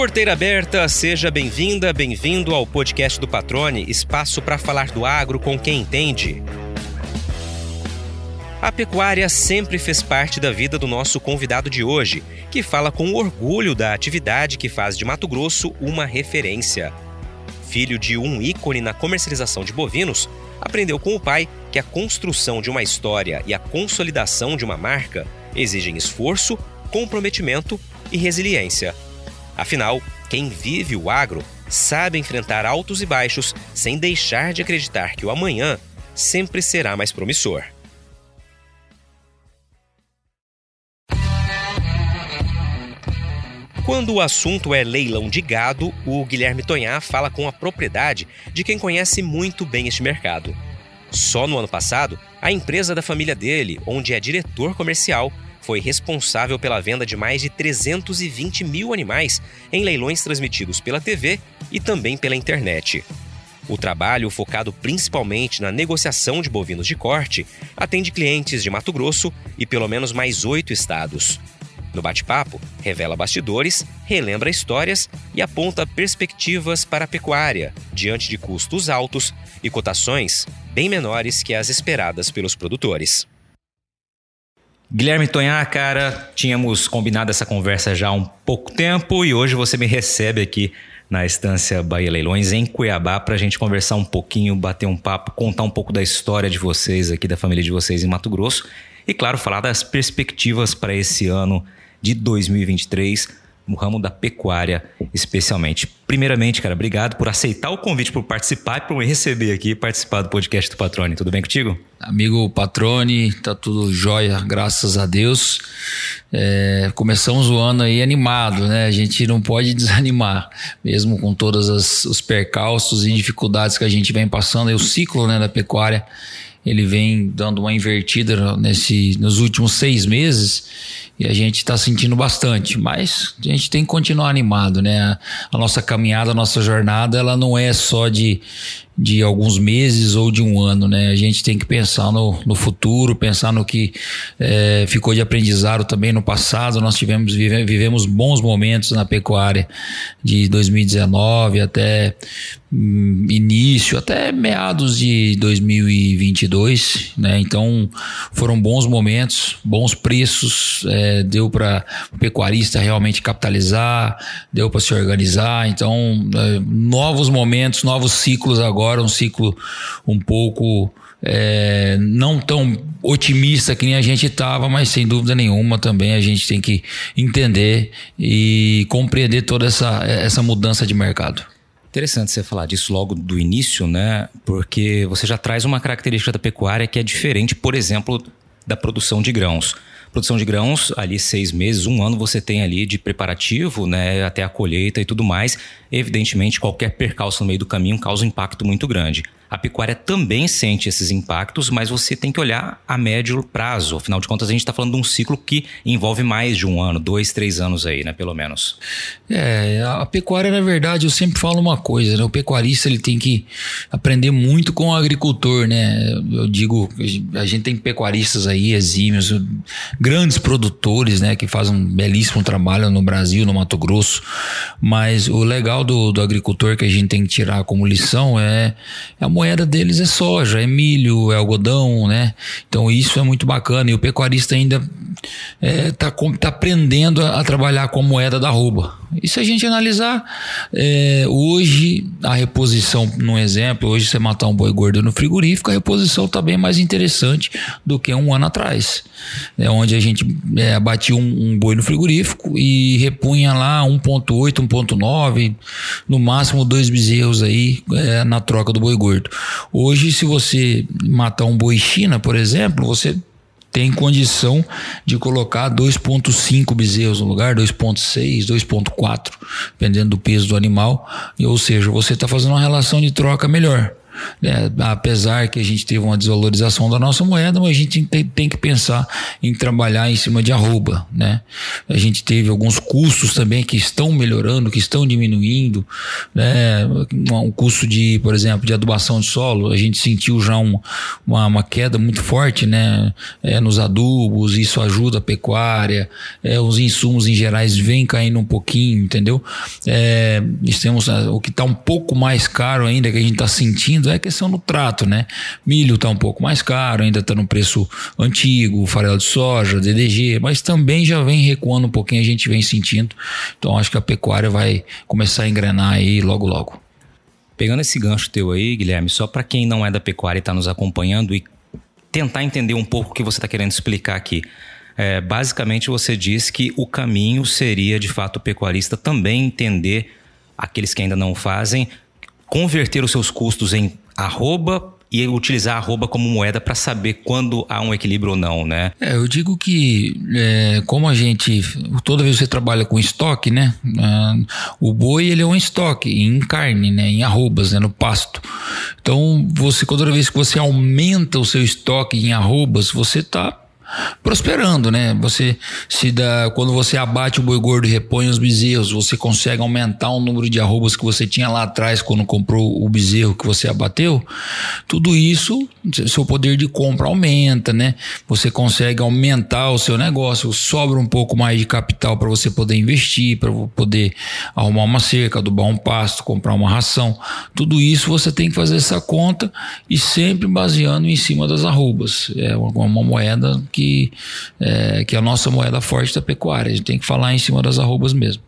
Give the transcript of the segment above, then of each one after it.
Porteira aberta, seja bem-vinda, bem-vindo ao podcast do Patrone, espaço para falar do agro com quem entende. A pecuária sempre fez parte da vida do nosso convidado de hoje, que fala com orgulho da atividade que faz de Mato Grosso uma referência. Filho de um ícone na comercialização de bovinos, aprendeu com o pai que a construção de uma história e a consolidação de uma marca exigem esforço, comprometimento e resiliência. Afinal, quem vive o agro sabe enfrentar altos e baixos sem deixar de acreditar que o amanhã sempre será mais promissor. Quando o assunto é leilão de gado, o Guilherme Tonhá fala com a propriedade de quem conhece muito bem este mercado. Só no ano passado, a empresa da família dele, onde é diretor comercial, foi responsável pela venda de mais de 320 mil animais em leilões transmitidos pela TV e também pela internet. O trabalho, focado principalmente na negociação de bovinos de corte, atende clientes de Mato Grosso e pelo menos mais oito estados. No bate-papo, revela bastidores, relembra histórias e aponta perspectivas para a pecuária, diante de custos altos e cotações bem menores que as esperadas pelos produtores. Guilherme Tonhar, cara, tínhamos combinado essa conversa já há um pouco tempo e hoje você me recebe aqui na estância Bahia Leilões em Cuiabá para a gente conversar um pouquinho, bater um papo, contar um pouco da história de vocês aqui, da família de vocês em Mato Grosso e, claro, falar das perspectivas para esse ano de 2023 no ramo da pecuária, especialmente. Primeiramente, cara, obrigado por aceitar o convite, por participar e por me receber aqui, participar do podcast do Patrone. Tudo bem contigo? Amigo Patrone, tá tudo jóia, graças a Deus. É, começamos o ano aí animado, né? A gente não pode desanimar, mesmo com todos os percalços e dificuldades que a gente vem passando. E o ciclo né, da pecuária ele vem dando uma invertida nesse, nos últimos seis meses e a gente está sentindo bastante, mas a gente tem que continuar animado, né? A nossa caminhada, a nossa jornada, ela não é só de, de alguns meses ou de um ano, né? A gente tem que pensar no, no futuro, pensar no que é, ficou de aprendizado também no passado. Nós tivemos vive, vivemos bons momentos na pecuária de 2019 até hum, início, até meados de 2022, né? Então foram bons momentos, bons preços, é, deu para o pecuarista realmente capitalizar, deu para se organizar. Então é, novos momentos, novos ciclos agora agora um ciclo um pouco é, não tão otimista que nem a gente estava, mas sem dúvida nenhuma também a gente tem que entender e compreender toda essa, essa mudança de mercado. Interessante você falar disso logo do início, né? Porque você já traz uma característica da pecuária que é diferente, por exemplo, da produção de grãos. Produção de grãos, ali seis meses, um ano você tem ali de preparativo, né, até a colheita e tudo mais. Evidentemente, qualquer percalço no meio do caminho causa um impacto muito grande. A pecuária também sente esses impactos, mas você tem que olhar a médio prazo. Afinal de contas, a gente está falando de um ciclo que envolve mais de um ano, dois, três anos aí, né? Pelo menos. É, a pecuária, na verdade, eu sempre falo uma coisa, né? O pecuarista ele tem que aprender muito com o agricultor, né? Eu digo, a gente tem pecuaristas aí exímios, grandes produtores, né? Que fazem um belíssimo trabalho no Brasil, no Mato Grosso. Mas o legal do, do agricultor que a gente tem que tirar como lição é, é a moeda deles é soja, é milho, é algodão, né? Então isso é muito bacana. E o pecuarista ainda está é, tá aprendendo a, a, trabalhar com a moeda da arroba. E se a gente analisar, é, hoje a reposição, num exemplo, hoje você matar um boi gordo no frigorífico, a reposição está bem mais interessante do que um ano atrás. É onde a gente é, abatia um, um boi no frigorífico e repunha lá 1,8, 1,9, no máximo dois bezerros aí é, na troca do boi gordo. Hoje, se você matar um boi China, por exemplo, você tem condição de colocar 2,5 bezerros no lugar, 2,6, 2,4, dependendo do peso do animal. Ou seja, você está fazendo uma relação de troca melhor. Né? apesar que a gente teve uma desvalorização da nossa moeda, mas a gente tem, tem, que pensar em trabalhar em cima de arroba, né? A gente teve alguns custos também que estão melhorando, que estão diminuindo, né? Um custo de, por exemplo, de adubação de solo, a gente sentiu já um, uma, uma, queda muito forte, né? É, nos adubos, isso ajuda a pecuária, é, os insumos em gerais vêm caindo um pouquinho, entendeu? É, temos o que está um pouco mais caro ainda que a gente está sentindo é a questão do trato, né? Milho está um pouco mais caro, ainda está no preço antigo, farelo de soja, DDG, mas também já vem recuando um pouquinho, a gente vem sentindo. Então acho que a pecuária vai começar a engrenar aí logo logo. Pegando esse gancho teu aí, Guilherme, só para quem não é da pecuária e está nos acompanhando e tentar entender um pouco o que você está querendo explicar aqui. É, basicamente, você diz que o caminho seria, de fato, o pecuarista também entender, aqueles que ainda não fazem, converter os seus custos em arroba e utilizar arroba como moeda para saber quando há um equilíbrio ou não, né? É, eu digo que é, como a gente toda vez que você trabalha com estoque, né? O boi ele é um estoque em carne, né? Em arrobas, né? No pasto. Então você toda vez que você aumenta o seu estoque em arrobas, você está prosperando, né? Você se dá, quando você abate o boi gordo e repõe os bezerros, você consegue aumentar o número de arrobas que você tinha lá atrás quando comprou o bezerro que você abateu. Tudo isso, seu poder de compra aumenta, né? Você consegue aumentar o seu negócio, sobra um pouco mais de capital para você poder investir, para poder arrumar uma cerca, adubar um pasto, comprar uma ração. Tudo isso você tem que fazer essa conta e sempre baseando em cima das arrobas. É uma, uma moeda que que, é, que é a nossa moeda forte da pecuária. A gente tem que falar em cima das arrobas mesmo.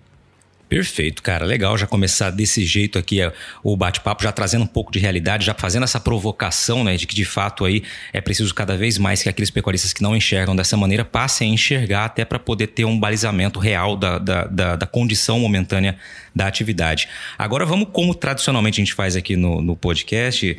Perfeito, cara. Legal já começar desse jeito aqui é, o bate-papo, já trazendo um pouco de realidade, já fazendo essa provocação, né, de que de fato aí é preciso cada vez mais que aqueles pecuaristas que não enxergam dessa maneira passem a enxergar até para poder ter um balizamento real da, da, da, da, condição momentânea da atividade. Agora vamos, como tradicionalmente a gente faz aqui no, no podcast,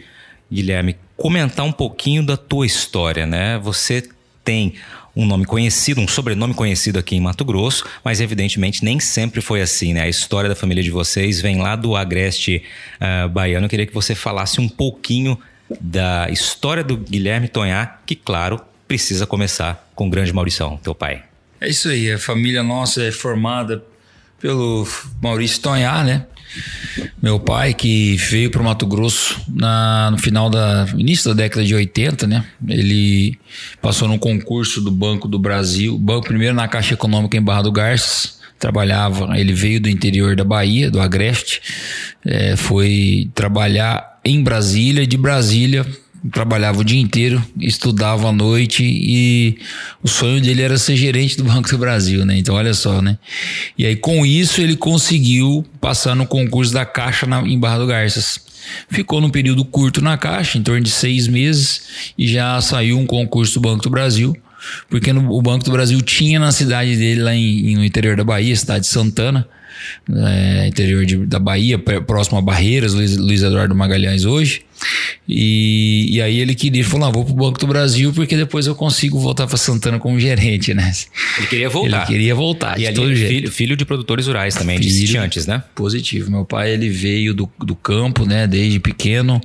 Guilherme, comentar um pouquinho da tua história, né? Você tem um nome conhecido, um sobrenome conhecido aqui em Mato Grosso, mas evidentemente nem sempre foi assim, né? A história da família de vocês vem lá do Agreste uh, baiano. Eu queria que você falasse um pouquinho da história do Guilherme Tonhá, que, claro, precisa começar com o grande Maurição, teu pai. É isso aí, a família nossa é formada pelo Maurício Tonhá, né? Meu pai, que veio para o Mato Grosso na, no final da início da década de 80, né? Ele passou no concurso do Banco do Brasil, banco primeiro na Caixa Econômica em Barra do Garças, trabalhava, ele veio do interior da Bahia, do Agreste, é, foi trabalhar em Brasília, de Brasília trabalhava o dia inteiro, estudava à noite e o sonho dele era ser gerente do Banco do Brasil, né? Então, olha só, né? E aí, com isso, ele conseguiu passar no concurso da Caixa na, em Barra do Garças. Ficou num período curto na Caixa, em torno de seis meses, e já saiu um concurso do Banco do Brasil porque no, o Banco do Brasil tinha na cidade dele, lá em, no interior da Bahia, cidade de Santana, é, interior de, da Bahia, próximo a Barreiras, Luiz, Luiz Eduardo Magalhães hoje. E, e aí ele queria, falou: ah, vou pro Banco do Brasil porque depois eu consigo voltar para Santana como gerente, né? Ele queria voltar. Ele queria voltar. E ali, filho, filho, de produtores rurais também, filho, de antes, né? Positivo. Meu pai ele veio do, do campo, né? Desde pequeno,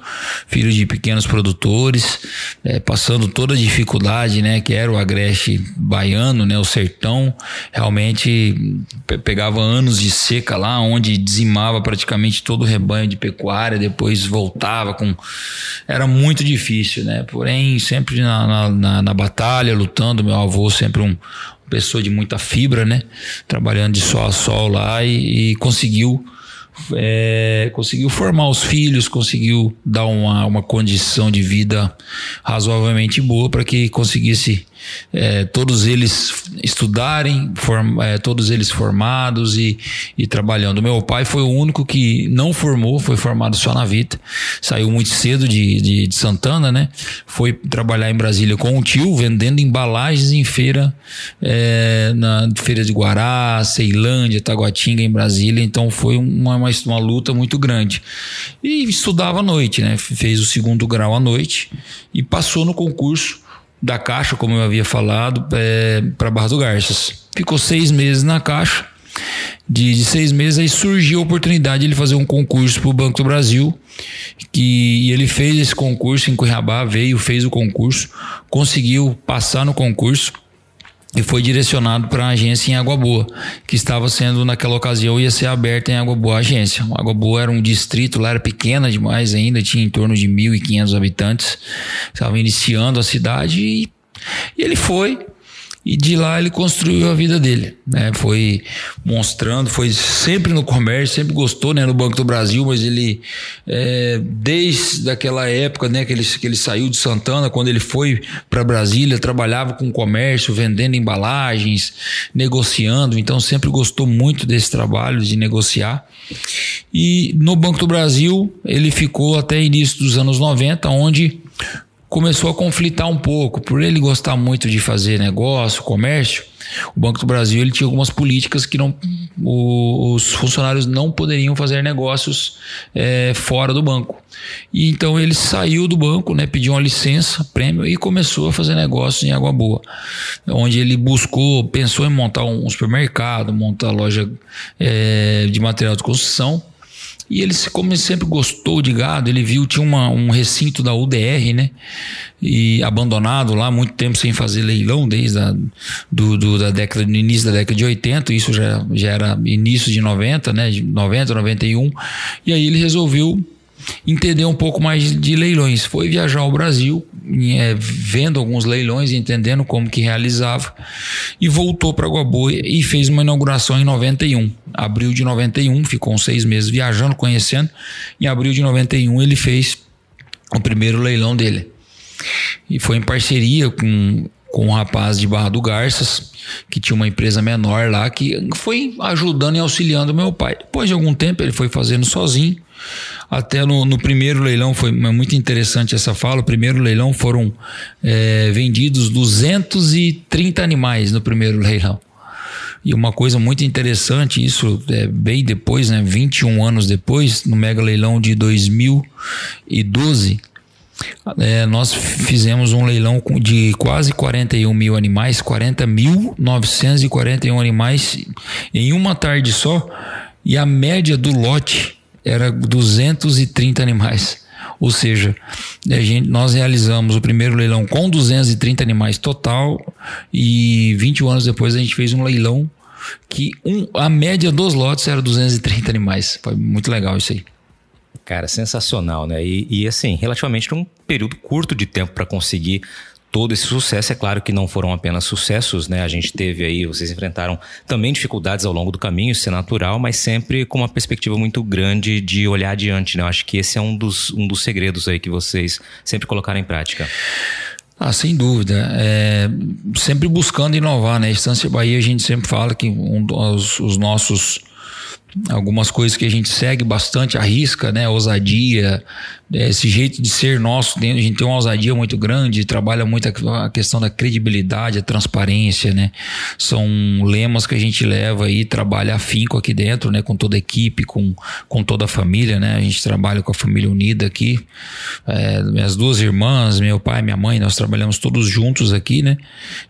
filho de pequenos produtores, é, passando toda a dificuldade, né? Que era o agreste baiano, né? O sertão. Realmente pegava anos de seca lá, onde dizimava praticamente todo o rebanho de pecuária, depois voltava com era muito difícil, né? Porém, sempre na, na, na batalha, lutando, meu avô sempre um, pessoa de muita fibra, né? Trabalhando de sol a sol lá e, e conseguiu é, conseguiu formar os filhos, conseguiu dar uma, uma condição de vida razoavelmente boa para que conseguisse é, todos eles estudarem, form, é, todos eles formados e, e trabalhando. Meu pai foi o único que não formou, foi formado só na Vita, saiu muito cedo de, de, de Santana, né? Foi trabalhar em Brasília com o tio, vendendo embalagens em feira, é, na feira de Guará, Ceilândia, Taguatinga, em Brasília. Então foi uma, uma, uma luta muito grande. E estudava à noite, né? Fez o segundo grau à noite e passou no concurso da Caixa, como eu havia falado, é, para Barra do Garças. Ficou seis meses na Caixa, de, de, seis meses, aí surgiu a oportunidade de ele fazer um concurso para o Banco do Brasil. Que, ele fez esse concurso em Cuiabá, veio, fez o concurso, conseguiu passar no concurso e foi direcionado para a agência em Água Boa, que estava sendo naquela ocasião ia ser aberta em Água Boa a agência. Água Boa era um distrito, lá era pequena demais ainda, tinha em torno de 1.500 habitantes. Estava iniciando a cidade e, e ele foi e de lá ele construiu a vida dele, né? Foi mostrando, foi sempre no comércio, sempre gostou, né? No Banco do Brasil, mas ele é, desde aquela época, né? Que ele, que ele saiu de Santana, quando ele foi para Brasília, trabalhava com comércio, vendendo embalagens, negociando, então sempre gostou muito desse trabalho de negociar. E no Banco do Brasil ele ficou até início dos anos 90, onde começou a conflitar um pouco. Por ele gostar muito de fazer negócio, comércio, o Banco do Brasil ele tinha algumas políticas que não, os funcionários não poderiam fazer negócios é, fora do banco. E então ele saiu do banco, né, pediu uma licença, prêmio e começou a fazer negócios em Água Boa, onde ele buscou, pensou em montar um supermercado, montar loja é, de material de construção e ele, como ele sempre gostou de gado, ele viu, tinha uma, um recinto da UDR, né? E abandonado lá, muito tempo sem fazer leilão, desde a, do, do, da década, no início da década de 80, isso já, já era início de 90, né? De 90, 91. E aí ele resolveu entender um pouco mais de leilões. Foi viajar ao Brasil, é, vendo alguns leilões, entendendo como que realizava, e voltou para Boa e fez uma inauguração em 91. Abril de 91, ficou uns seis meses viajando, conhecendo. Em abril de 91 ele fez o primeiro leilão dele. E foi em parceria com com um rapaz de Barra do Garças, que tinha uma empresa menor lá, que foi ajudando e auxiliando meu pai. Depois de algum tempo, ele foi fazendo sozinho. Até no, no primeiro leilão, foi muito interessante essa fala. O primeiro leilão foram é, vendidos 230 animais no primeiro leilão. E uma coisa muito interessante, isso é bem depois, né, 21 anos depois, no mega leilão de 2012, é, nós fizemos um leilão de quase 41 mil animais, 40.941 animais em uma tarde só, e a média do lote era 230 animais. Ou seja, gente, nós realizamos o primeiro leilão com 230 animais total e 21 anos depois a gente fez um leilão que um, a média dos lotes era 230 animais. Foi muito legal isso aí. Cara, sensacional, né? E, e assim, relativamente um período curto de tempo para conseguir todo esse sucesso. É claro que não foram apenas sucessos, né? A gente teve aí, vocês enfrentaram também dificuldades ao longo do caminho, isso é natural, mas sempre com uma perspectiva muito grande de olhar adiante, né? Eu acho que esse é um dos, um dos segredos aí que vocês sempre colocaram em prática. Ah, sem dúvida. É, sempre buscando inovar, né? Estância Bahia, a gente sempre fala que um, os, os nossos algumas coisas que a gente segue bastante a risca, né? Ousadia, é, esse jeito de ser nosso, a gente tem uma ousadia muito grande, trabalha muito a questão da credibilidade, a transparência, né? São lemas que a gente leva aí, trabalha afinco aqui dentro, né? Com toda a equipe, com, com toda a família, né? A gente trabalha com a família unida aqui, é, minhas duas irmãs, meu pai, minha mãe, nós trabalhamos todos juntos aqui, né?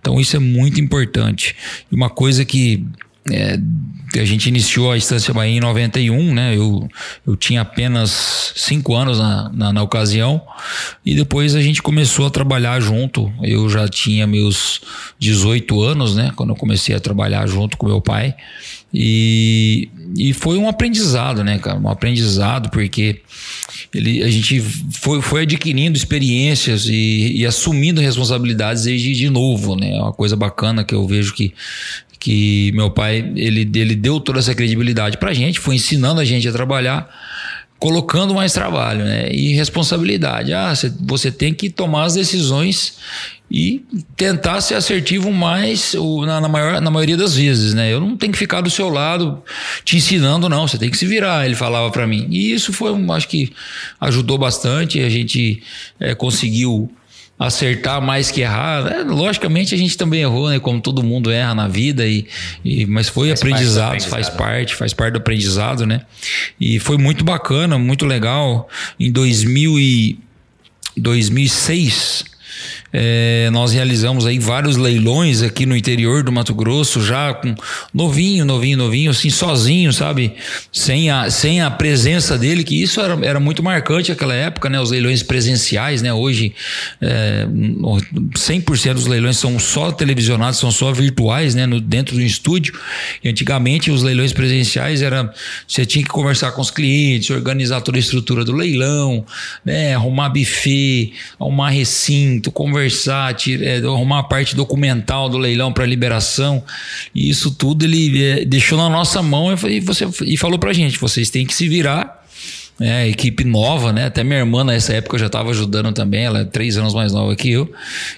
Então isso é muito importante. E uma coisa que é, a gente iniciou a Estância Bahia em 91, né? Eu, eu tinha apenas cinco anos na, na, na, ocasião e depois a gente começou a trabalhar junto. Eu já tinha meus 18 anos, né? Quando eu comecei a trabalhar junto com meu pai. E, e foi um aprendizado, né, cara? Um aprendizado, porque ele, a gente foi, foi adquirindo experiências e, e assumindo responsabilidades desde de novo, né? É uma coisa bacana que eu vejo que que meu pai ele, ele deu toda essa credibilidade para gente, foi ensinando a gente a trabalhar, colocando mais trabalho né? e responsabilidade. Ah, você tem que tomar as decisões e tentar ser assertivo mais na, na, maior, na maioria das vezes, né? Eu não tenho que ficar do seu lado te ensinando, não. Você tem que se virar, ele falava para mim. E isso foi, acho que ajudou bastante. A gente é, conseguiu acertar mais que errar. É, logicamente a gente também errou, né? Como todo mundo erra na vida, e, e mas foi faz aprendizado, aprendizado, faz parte, faz parte do aprendizado, né? E foi muito bacana, muito legal. Em 2000 e 2006 é, nós realizamos aí vários leilões aqui no interior do Mato Grosso, já com novinho, novinho, novinho, assim, sozinho, sabe? Sem a, sem a presença dele, que isso era, era muito marcante naquela época, né? Os leilões presenciais, né? Hoje, é, 100% dos leilões são só televisionados, são só virtuais, né? No, dentro do estúdio. E antigamente, os leilões presenciais era você tinha que conversar com os clientes, organizar toda a estrutura do leilão, né? Arrumar buffet, arrumar recinto, conversar conversar, é, arrumar a parte documental do leilão para liberação. E isso tudo ele é, deixou na nossa mão e, você, e falou para gente: vocês têm que se virar é, equipe nova, né? Até minha irmã nessa época eu já estava ajudando também, ela é três anos mais nova que eu,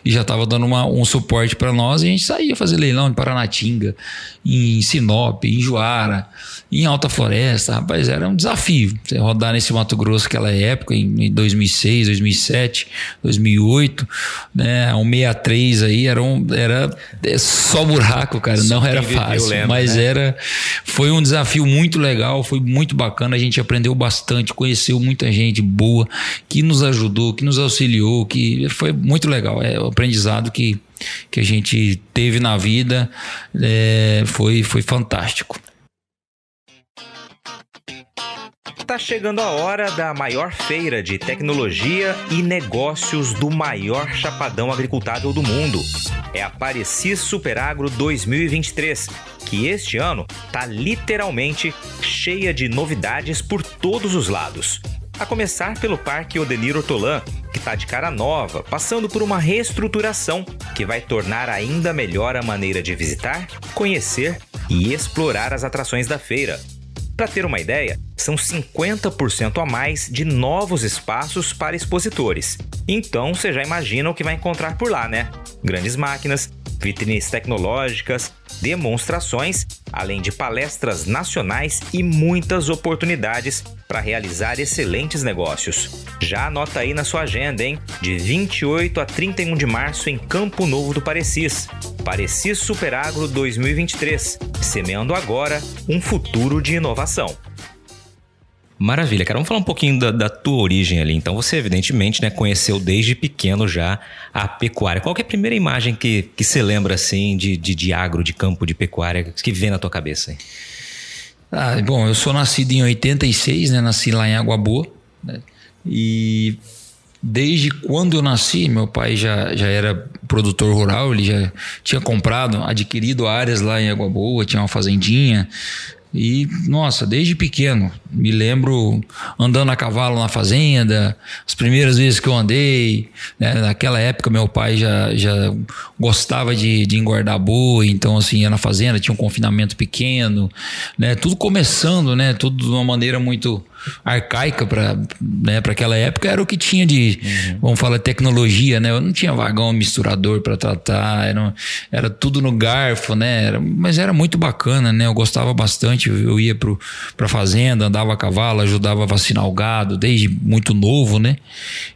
e já estava dando uma, um suporte para nós. E a gente saía fazer leilão em Paranatinga, em Sinop, em Juara, em Alta Floresta. Rapaz, era um desafio você rodar nesse Mato Grosso naquela época, em 2006, 2007, 2008, né? Um 63 aí era, um, era é só buraco, cara, só não era fácil, lembra, mas né? era foi um desafio muito legal, foi muito bacana, a gente aprendeu bastante gente conheceu muita gente boa que nos ajudou, que nos auxiliou, que foi muito legal. É o aprendizado que, que a gente teve na vida é, foi, foi fantástico. Está chegando a hora da maior feira de tecnologia e negócios do maior chapadão agricultável do mundo. É a Parecis Superagro 2023, que este ano está literalmente cheia de novidades por todos os lados. A começar pelo Parque Odenir Ortolan, que está de cara nova, passando por uma reestruturação que vai tornar ainda melhor a maneira de visitar, conhecer e explorar as atrações da feira. Para ter uma ideia, são 50% a mais de novos espaços para expositores. Então você já imagina o que vai encontrar por lá, né? Grandes máquinas, vitrines tecnológicas, demonstrações, além de palestras nacionais e muitas oportunidades para realizar excelentes negócios. Já anota aí na sua agenda, hein? De 28 a 31 de março em Campo Novo do Parecis. Parecis Superagro 2023, semeando agora um futuro de inovação. Maravilha, cara. Vamos falar um pouquinho da, da, tua origem ali. Então, você, evidentemente, né, conheceu desde pequeno já a pecuária. Qual é a primeira imagem que, que você lembra, assim, de, de, de agro, de campo, de pecuária, que vem na tua cabeça? Ah, bom, eu sou nascido em 86, né? Nasci lá em Água Boa. Né? E desde quando eu nasci, meu pai já, já era produtor rural, ele já tinha comprado, adquirido áreas lá em Água Boa, tinha uma fazendinha, e, nossa, desde pequeno, me lembro andando a cavalo na fazenda, as primeiras vezes que eu andei. Né, naquela época, meu pai já, já gostava de, de engordar boi, então, assim, ia na fazenda, tinha um confinamento pequeno, né, tudo começando, né, tudo de uma maneira muito arcaica para né, aquela época era o que tinha de, uhum. vamos falar, tecnologia, né? Eu não tinha vagão misturador para tratar, era, era tudo no garfo, né? Era, mas era muito bacana, né? Eu gostava bastante, eu ia para fazenda, andava a cavalo, ajudava a vacinar o gado desde muito novo, né?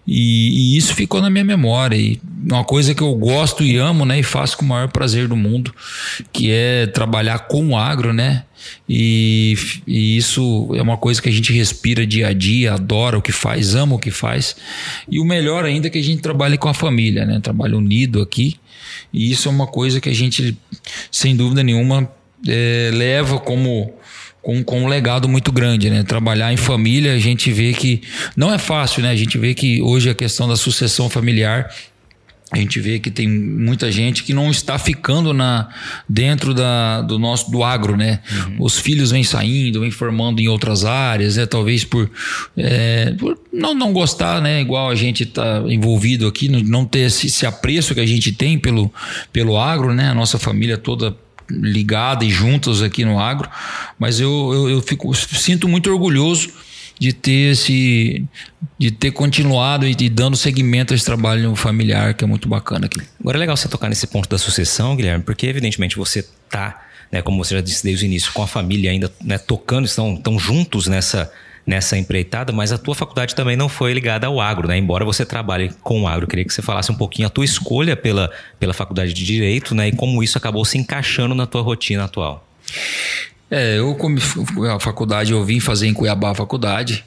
E, e isso ficou na minha memória. E uma coisa que eu gosto e amo, né? E faço com o maior prazer do mundo, que é trabalhar com o agro, né? E, e, isso é uma coisa que a gente respira dia a dia, adora o que faz, ama o que faz. E o melhor ainda é que a gente trabalha com a família, né? Trabalha unido aqui. E isso é uma coisa que a gente, sem dúvida nenhuma, é, leva como com, com um legado muito grande, né? Trabalhar em família, a gente vê que não é fácil, né? A gente vê que hoje a questão da sucessão familiar a gente vê que tem muita gente que não está ficando na dentro da, do nosso do agro, né? Uhum. Os filhos vêm saindo, vêm formando em outras áreas, né? Talvez por, é, por não, não gostar, né? Igual a gente está envolvido aqui, não ter esse, esse, apreço que a gente tem pelo, pelo agro, né? A nossa família toda ligada e juntos aqui no agro, mas eu, eu, eu fico sinto muito orgulhoso de ter esse de ter continuado e dando seguimento a esse trabalho familiar que é muito bacana aqui. Agora é legal você tocar nesse ponto da sucessão, Guilherme, porque evidentemente você está, né, como você já disse desde o início, com a família ainda né, tocando, estão, estão juntos nessa nessa empreitada, mas a tua faculdade também não foi ligada ao agro, né? Embora você trabalhe com o agro, eu queria que você falasse um pouquinho a tua escolha pela, pela faculdade de direito, né? E como isso acabou se encaixando na tua rotina atual. É, eu como a faculdade eu vim fazer em Cuiabá a faculdade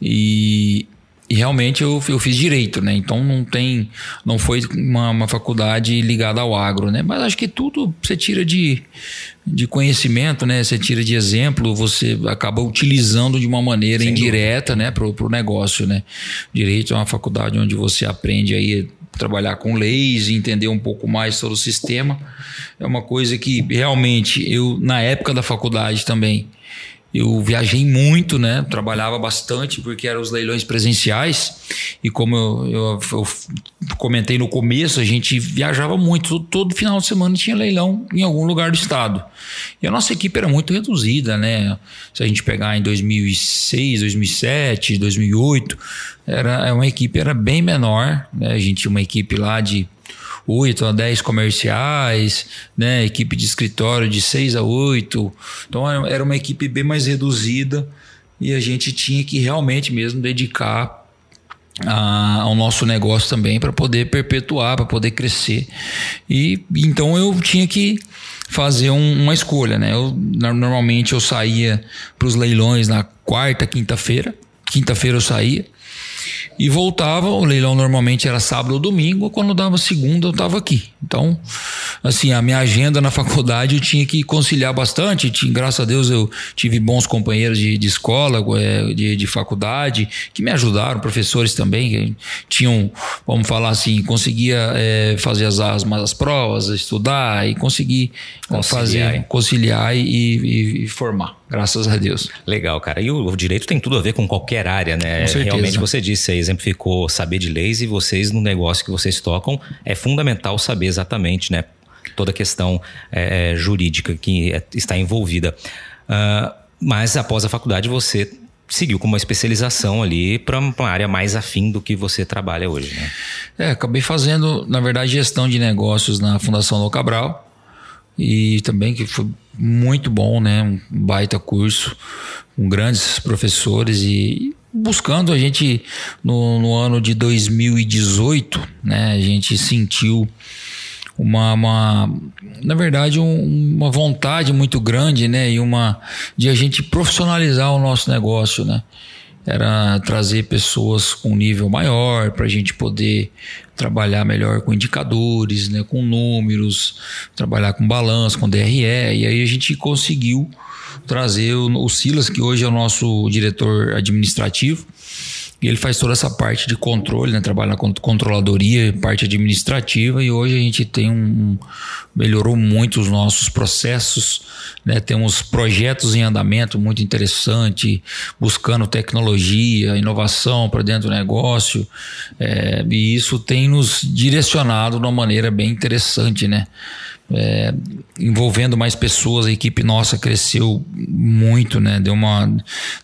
e e realmente eu, eu fiz direito, né? Então não tem, não foi uma, uma, faculdade ligada ao agro, né? Mas acho que tudo você tira de, de conhecimento, né? Você tira de exemplo, você acaba utilizando de uma maneira Sem indireta, dúvida. né? Pro, pro negócio, né? Direito é uma faculdade onde você aprende aí trabalhar com leis, entender um pouco mais sobre o sistema. É uma coisa que realmente eu na época da faculdade também eu viajei muito, né? Trabalhava bastante porque eram os leilões presenciais e como eu, eu, eu comentei no começo, a gente viajava muito. Todo, final de semana tinha leilão em algum lugar do estado. E a nossa equipe era muito reduzida, né? Se a gente pegar em 2006, 2007, 2008, era uma equipe era bem menor. Né? A gente tinha uma equipe lá de 8 a 10 comerciais, né? equipe de escritório de 6 a 8. Então era uma equipe bem mais reduzida e a gente tinha que realmente mesmo dedicar a, ao nosso negócio também para poder perpetuar, para poder crescer. E então eu tinha que fazer um, uma escolha, né? Eu, normalmente eu saía para os leilões na quarta, quinta-feira. Quinta-feira eu saía e voltava. O leilão normalmente era sábado ou domingo, quando dava segunda eu estava aqui. Então, assim, a minha agenda na faculdade eu tinha que conciliar bastante. Tinha, graças a Deus eu tive bons companheiros de, de escola, é, de, de faculdade, que me ajudaram, professores também, que tinham, vamos falar assim, conseguia é, fazer as, as, as provas, estudar e conseguir conciliar, fazer, conciliar e, e, e formar graças a Deus. Legal, cara. E o, direito tem tudo a ver com qualquer área, né? Realmente você disse, você exemplificou saber de leis e vocês no negócio que vocês tocam é fundamental saber exatamente, né? Toda a questão é, jurídica que é, está envolvida. Uh, mas após a faculdade você seguiu com uma especialização ali para uma área mais afim do que você trabalha hoje, né? É, acabei fazendo, na verdade, gestão de negócios na Fundação do Cabral e também que foi muito bom, né? Um baita curso com grandes professores e buscando a gente no, no ano de 2018, né? A gente sentiu uma, uma na verdade um, uma vontade muito grande, né? E uma de a gente profissionalizar o nosso negócio, né? Era trazer pessoas com nível maior para a gente poder trabalhar melhor com indicadores, né, com números, trabalhar com balanço, com DRE, e aí a gente conseguiu trazer o, o Silas, que hoje é o nosso diretor administrativo, e ele faz toda essa parte de controle, né? Trabalha na controladoria, parte administrativa, e hoje a gente tem um. melhorou muito os nossos processos, né? Temos projetos em andamento muito interessante, buscando tecnologia, inovação para dentro do negócio, é, e isso tem nos direcionado de uma maneira bem interessante, né? É, envolvendo mais pessoas, a equipe nossa cresceu muito, né? Deu uma.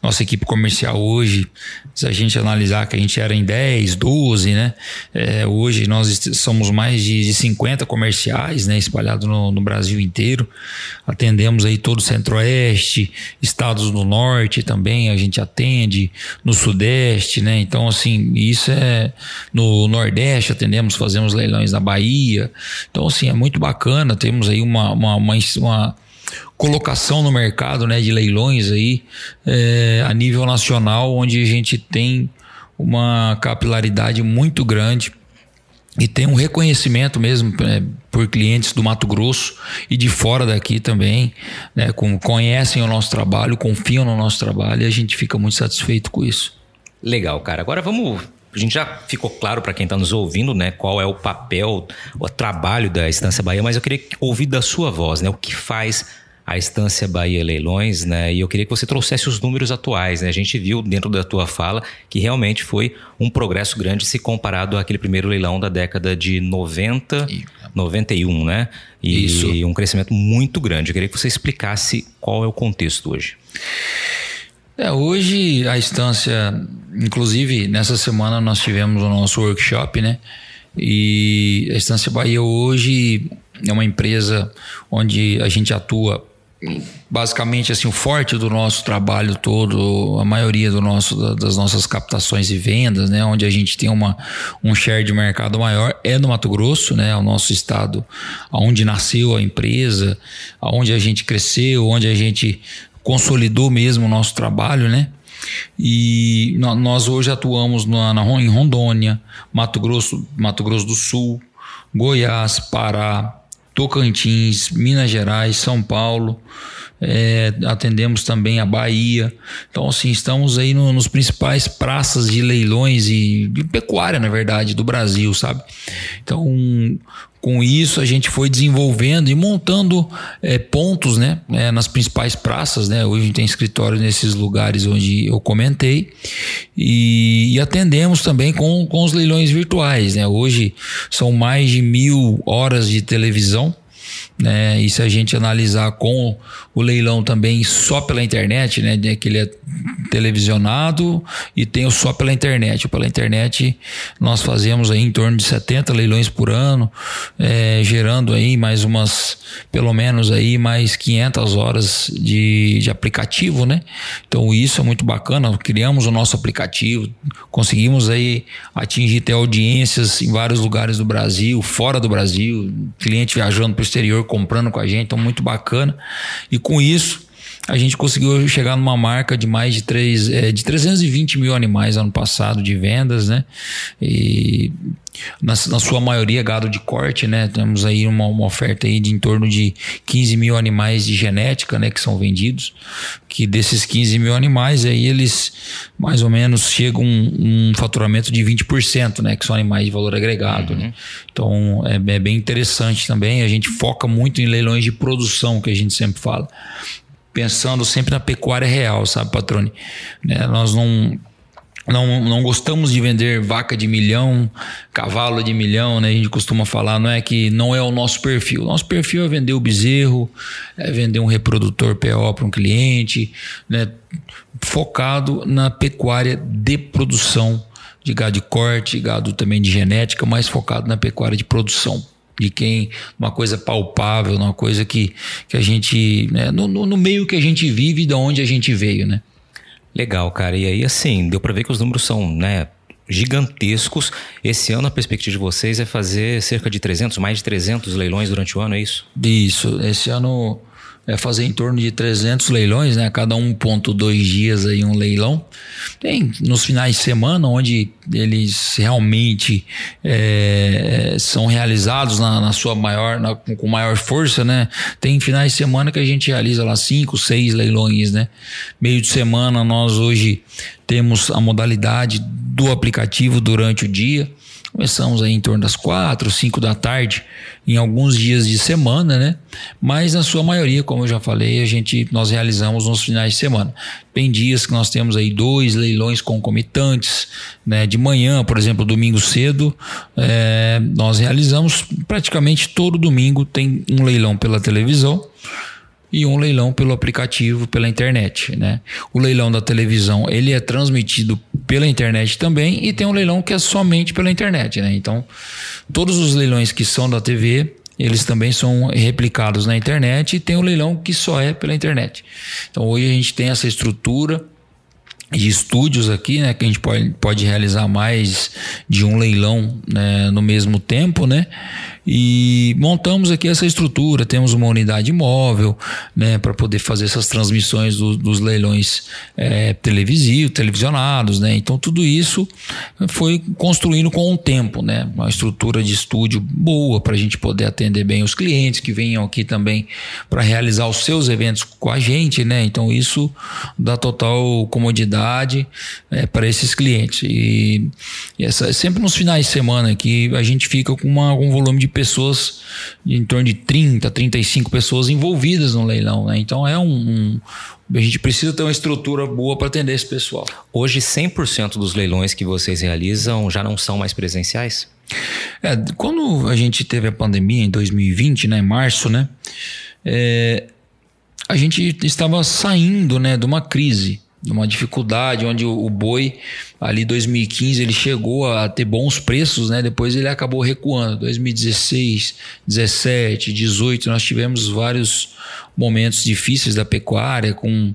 Nossa equipe comercial hoje, se a gente analisar que a gente era em 10, 12, né? É, hoje nós somos mais de, de 50 comerciais, né? Espalhados no, no, Brasil inteiro. Atendemos aí todo o Centro-Oeste, estados do Norte também a gente atende, no Sudeste, né? Então, assim, isso é. No Nordeste atendemos, fazemos leilões na Bahia. Então, assim, é muito bacana temos aí uma, uma, uma, uma colocação no mercado né, de leilões aí é, a nível nacional, onde a gente tem uma capilaridade muito grande e tem um reconhecimento mesmo é, por clientes do Mato Grosso e de fora daqui também, né, com, conhecem o nosso trabalho, confiam no nosso trabalho e a gente fica muito satisfeito com isso. Legal, cara. Agora vamos a gente já ficou claro para quem está nos ouvindo, né, qual é o papel, o trabalho da Estância Bahia, mas eu queria ouvir da sua voz, né, o que faz a Estância Bahia Leilões, né? E eu queria que você trouxesse os números atuais, né? A gente viu dentro da tua fala que realmente foi um progresso grande se comparado àquele primeiro leilão da década de 90, 91, né? E Isso. um crescimento muito grande. Eu queria que você explicasse qual é o contexto hoje. É, hoje a estância, inclusive nessa semana nós tivemos o nosso workshop, né? E a Estância Bahia hoje é uma empresa onde a gente atua basicamente assim o forte do nosso trabalho todo a maioria do nosso das nossas captações e vendas né onde a gente tem uma um share de mercado maior é no Mato Grosso né o nosso estado onde nasceu a empresa onde a gente cresceu onde a gente consolidou mesmo o nosso trabalho, né? E nós hoje atuamos na, na, em Rondônia, Mato Grosso, Mato Grosso do Sul, Goiás, Pará, Tocantins, Minas Gerais, São Paulo, é, atendemos também a Bahia. Então, assim, estamos aí no, nos principais praças de leilões e de pecuária, na verdade, do Brasil, sabe? Então, com isso a gente foi desenvolvendo e montando é, pontos né, é, nas principais praças. Né? Hoje tem escritório nesses lugares onde eu comentei e, e, atendemos também com, com os leilões virtuais. Né? Hoje são mais de mil horas de televisão né? E se a gente analisar com o leilão também só pela internet, né? Que ele é televisionado e tem o só pela internet. Pela internet nós fazemos aí em torno de 70 leilões por ano, é, gerando aí mais umas, pelo menos aí mais 500 horas de, de aplicativo, né? Então isso é muito bacana. Criamos o nosso aplicativo, conseguimos aí atingir até audiências em vários lugares do Brasil, fora do Brasil, cliente viajando para o exterior comprando com a gente, então muito bacana. E com isso, a gente conseguiu chegar numa marca de mais de, 3, é, de 320 mil animais ano passado de vendas, né? E na, na, sua maioria gado de corte, né? Temos aí uma, uma, oferta aí de em torno de 15 mil animais de genética, né? Que são vendidos. Que desses 15 mil animais aí eles mais ou menos chegam um, um faturamento de 20%, né? Que são animais de valor agregado, né? uhum. né? Então é, é bem interessante também. A gente foca muito em leilões de produção, que a gente sempre fala pensando sempre na pecuária real, sabe, patrone? Né? Nós não, não, não gostamos de vender vaca de milhão, cavalo de milhão, né? A gente costuma falar, não é que não é o nosso perfil. Nosso perfil é vender o bezerro, é vender um reprodutor PO para um cliente, né? Focado na pecuária de produção de gado de corte, gado também de genética, mais focado na pecuária de produção de quem uma coisa palpável, uma coisa que, que a gente né, no, no, meio que a gente vive e de onde a gente veio, né? Legal, cara. E aí assim deu para ver que os números são, né? Gigantescos. Esse ano a perspectiva de vocês é fazer cerca de 300, mais de 300 leilões durante o ano, é isso? Isso. Esse ano é fazer em torno de 300 leilões, né? Cada 1.2 dias aí um leilão. Tem nos finais de semana onde eles realmente é, são realizados na, na sua maior, na, com maior força, né? Tem finais de semana que a gente realiza lá cinco, seis leilões, né? Meio de semana nós hoje temos a modalidade do aplicativo durante o dia. Começamos aí em torno das quatro, cinco da tarde, em alguns dias de semana, né? Mas na sua maioria, como eu já falei, a gente nós realizamos nos finais de semana. Tem dias que nós temos aí dois leilões concomitantes, né? De manhã, por exemplo, domingo cedo, é, nós realizamos praticamente todo domingo tem um leilão pela televisão e um leilão pelo aplicativo, pela internet, né? O leilão da televisão, ele é transmitido pela internet também e tem um leilão que é somente pela internet, né? Então, todos os leilões que são da TV, eles também são replicados na internet e tem um leilão que só é pela internet. Então, hoje a gente tem essa estrutura de estúdios aqui, né, que a gente pode, pode realizar mais de um leilão né, no mesmo tempo, né? E montamos aqui essa estrutura, temos uma unidade móvel, né, para poder fazer essas transmissões do, dos leilões é, televisivos, televisionados, né? Então tudo isso foi construindo com o tempo, né? Uma estrutura de estúdio boa para a gente poder atender bem os clientes que venham aqui também para realizar os seus eventos com a gente, né? Então isso dá total comodidade é, para esses clientes e, e essa, sempre nos finais de semana que a gente fica com uma, um volume de pessoas, em torno de 30, 35 pessoas envolvidas no leilão. Né? Então é um, um a gente precisa ter uma estrutura boa para atender esse pessoal. Hoje, 100% dos leilões que vocês realizam já não são mais presenciais? É, quando a gente teve a pandemia em 2020, né, em março, né, é, a gente estava saindo né, de uma crise uma dificuldade onde o, boi ali 2015 ele chegou a ter bons preços, né? Depois ele acabou recuando. 2016, 17, 18 nós tivemos vários momentos difíceis da pecuária, com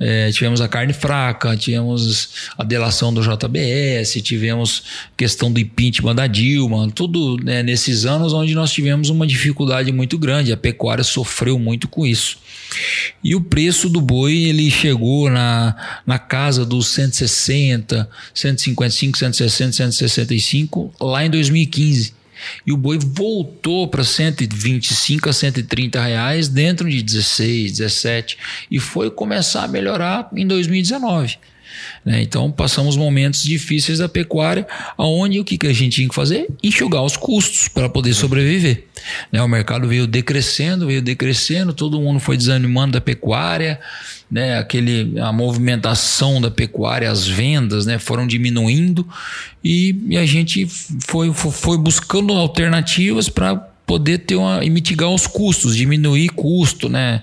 é, tivemos a carne fraca, tivemos a delação do JBS, tivemos questão do impeachment da Dilma, tudo né, nesses anos onde nós tivemos uma dificuldade muito grande. A pecuária sofreu muito com isso. E o preço do boi ele chegou na na casa dos 160, 155, 160, 165 lá em 2015. E o boi voltou para 125 a 130 reais dentro de 16, 17 e foi começar a melhorar em 2019. Né? Então passamos momentos difíceis da pecuária, aonde o que, que a gente tinha que fazer? Enxugar os custos para poder sobreviver. Né? O mercado veio decrescendo, veio decrescendo, todo mundo foi desanimando da pecuária, né? Aquele, a movimentação da pecuária, as vendas né? foram diminuindo e, e a gente foi, foi buscando alternativas para poder ter uma, e mitigar os custos, diminuir custo, né?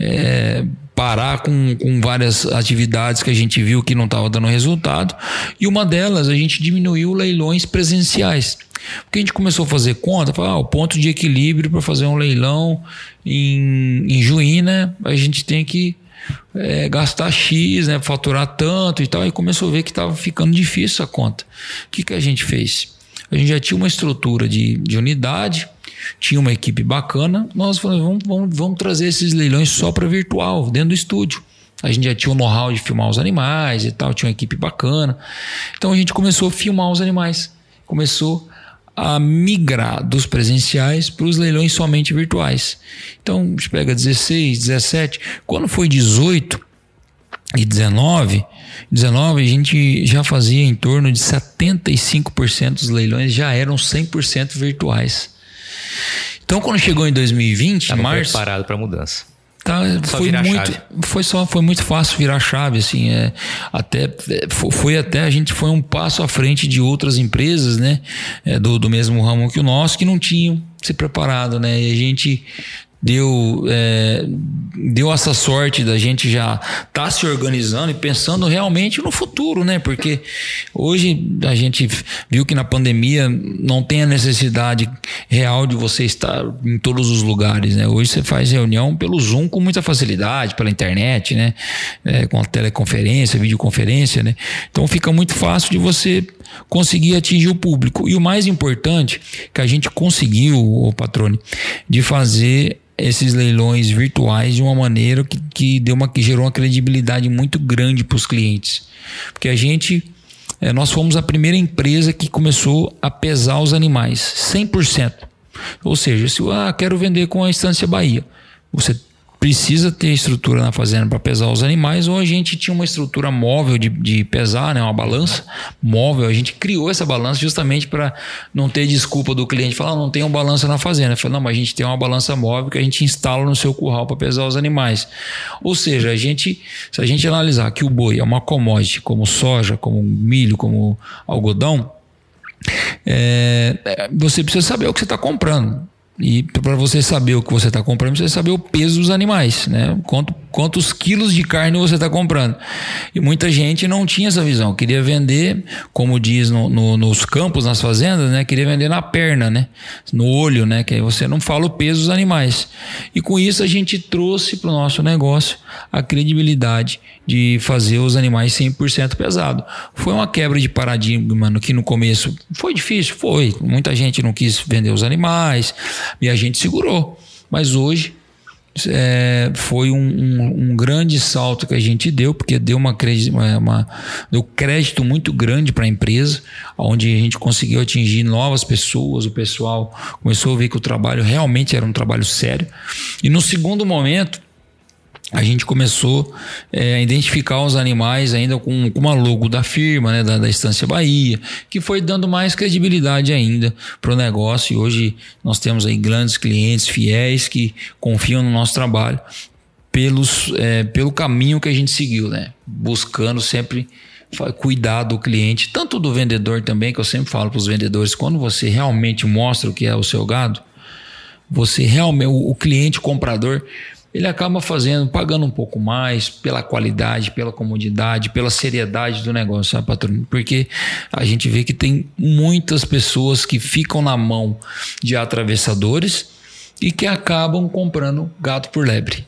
É, parar com, com várias atividades que a gente viu que não estava dando resultado. E uma delas, a gente diminuiu leilões presenciais. Porque a gente começou a fazer conta, falar, ah, o ponto de equilíbrio para fazer um leilão em, em Juína, né, a gente tem que é, gastar X, né, faturar tanto e tal, e começou a ver que estava ficando difícil a conta. O que, que a gente fez? A gente já tinha uma estrutura de, de unidade, tinha uma equipe bacana, nós falamos, vamos, vamos, vamos trazer esses leilões só para virtual, dentro do estúdio. A gente já tinha o know-how de filmar os animais e tal, tinha uma equipe bacana. Então a gente começou a filmar os animais. Começou a migrar dos presenciais para os leilões somente virtuais. Então, a gente pega 16, 17, quando foi 18 e 19, 19 a gente já fazia em torno de 75% dos leilões já eram 100% virtuais. Então, quando chegou em 2020, Tava março. preparado para mudança. Tá, foi muito, foi só, foi muito fácil virar chave, assim, é, até é, foi até a gente foi um passo à frente de outras empresas, né, é, do, do mesmo ramo que o nosso que não tinham se preparado, né, e a gente deu, é, deu essa sorte da gente já estar tá se organizando e pensando realmente no futuro, né? Porque hoje a gente viu que na pandemia não tem a necessidade real de você estar em todos os lugares, né? Hoje você faz reunião pelo Zoom com muita facilidade, pela internet, né? É, com a teleconferência, videoconferência, né? Então fica muito fácil de você conseguir atingir o público. E o mais importante que a gente conseguiu, o patrone, de fazer esses leilões virtuais de uma maneira que, que deu uma que gerou uma credibilidade muito grande para os clientes. Porque a gente é, nós fomos a primeira empresa que começou a pesar os animais 100%. Ou seja, se eu ah, quero vender com a Estância Bahia, você precisa ter estrutura na fazenda para pesar os animais, ou a gente tinha uma estrutura móvel de, de pesar, né, uma balança móvel. A gente criou essa balança justamente para não ter desculpa do cliente falar, ah, não tem uma balança na fazenda. Eu falei, não, mas a gente tem uma balança móvel que a gente instala no seu curral para pesar os animais. Ou seja, a gente, se a gente analisar que o boi é uma commodity, como soja, como milho, como algodão, é, você precisa saber o que você está comprando. E para você saber o que você está comprando, você precisa saber o peso dos animais, né? Quanto, quantos quilos de carne você está comprando. E muita gente não tinha essa visão. Queria vender, como diz no, no, nos campos, nas fazendas, né? Queria vender na perna, né? No olho, né? Que aí você não fala o peso dos animais. E com isso a gente trouxe para o nosso negócio a credibilidade de fazer os animais 100% pesado. Foi uma quebra de paradigma no que no começo foi difícil, foi. Muita gente não quis vender os animais e a gente segurou. Mas hoje é, foi um, um, um, grande salto que a gente deu, porque deu uma, uma, uma deu crédito muito grande para a empresa, onde a gente conseguiu atingir novas pessoas, o pessoal começou a ver que o trabalho realmente era um trabalho sério. E no segundo momento, a gente começou é, a identificar os animais ainda com, com uma logo da firma, né, da, da Estância Bahia, que foi dando mais credibilidade ainda para o negócio. E hoje nós temos aí grandes clientes fiéis que confiam no nosso trabalho pelos, é, pelo caminho que a gente seguiu, né? buscando sempre cuidar do cliente, tanto do vendedor também, que eu sempre falo para os vendedores, quando você realmente mostra o que é o seu gado, você realmente, o, o cliente, comprador, ele acaba fazendo, pagando um pouco mais pela qualidade, pela comodidade, pela seriedade do negócio, sabe, patrão? Porque a gente vê que tem muitas pessoas que ficam na mão de atravessadores e que acabam comprando gato por lebre.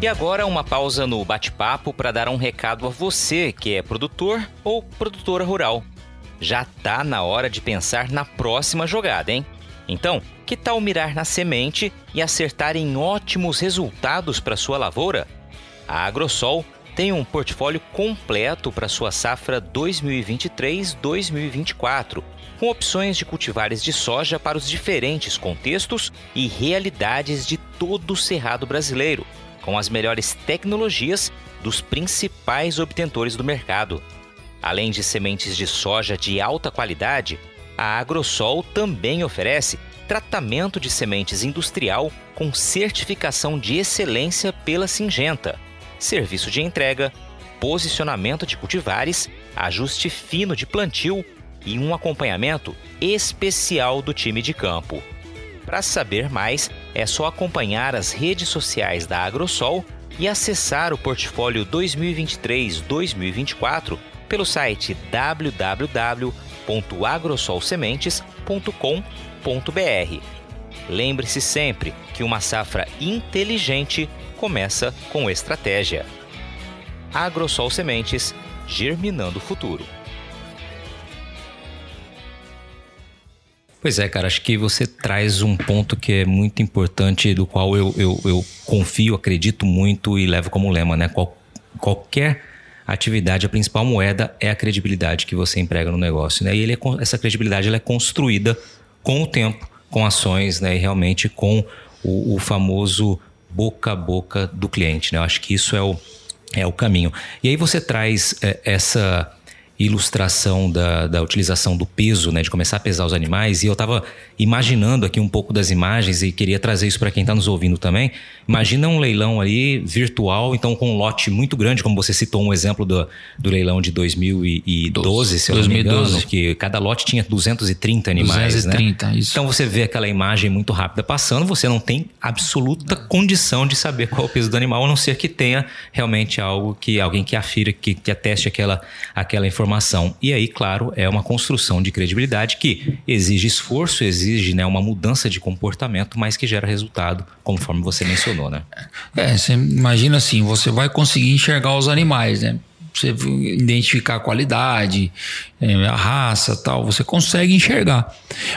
E agora uma pausa no bate-papo para dar um recado a você que é produtor ou produtora rural. Já tá na hora de pensar na próxima jogada, hein? Então, que tal mirar na semente e acertar em ótimos resultados para sua lavoura? A Agrosol tem um portfólio completo para sua safra 2023-2024, com opções de cultivares de soja para os diferentes contextos e realidades de todo o cerrado brasileiro, com as melhores tecnologias dos principais obtentores do mercado. Além de sementes de soja de alta qualidade, a Agrosol também oferece tratamento de sementes industrial com certificação de excelência pela Singenta, serviço de entrega, posicionamento de cultivares, ajuste fino de plantio e um acompanhamento especial do time de campo. Para saber mais, é só acompanhar as redes sociais da Agrosol e acessar o portfólio 2023-2024 pelo site www.agrosolsementes.com.br. Lembre-se sempre que uma safra inteligente começa com estratégia. Agrosol Sementes, germinando o futuro. Pois é, cara, acho que você traz um ponto que é muito importante, do qual eu, eu, eu confio, acredito muito e levo como lema, né? Qual, qualquer atividade, a principal moeda é a credibilidade que você emprega no negócio, né? E é, essa credibilidade ela é construída com o tempo, com ações, né? E realmente com o, o famoso boca a boca do cliente, né? Eu acho que isso é o, é o caminho. E aí você traz é, essa ilustração da, da utilização do peso, né, de começar a pesar os animais, e eu estava imaginando aqui um pouco das imagens e queria trazer isso para quem está nos ouvindo também. Imagina um leilão ali virtual, então com um lote muito grande, como você citou um exemplo do, do leilão de 2012, se eu 2012. não me engano, que cada lote tinha 230 animais, 230, né? isso. Então você vê aquela imagem muito rápida passando, você não tem absoluta condição de saber qual é o peso do animal, a não ser que tenha realmente algo que alguém que afira, que, que ateste aquela, aquela informação informação. E aí, claro, é uma construção de credibilidade que exige esforço, exige né, uma mudança de comportamento, mas que gera resultado, conforme você mencionou, né? É, você imagina assim, você vai conseguir enxergar os animais, né? Você identificar a qualidade, é, a raça, tal, você consegue enxergar.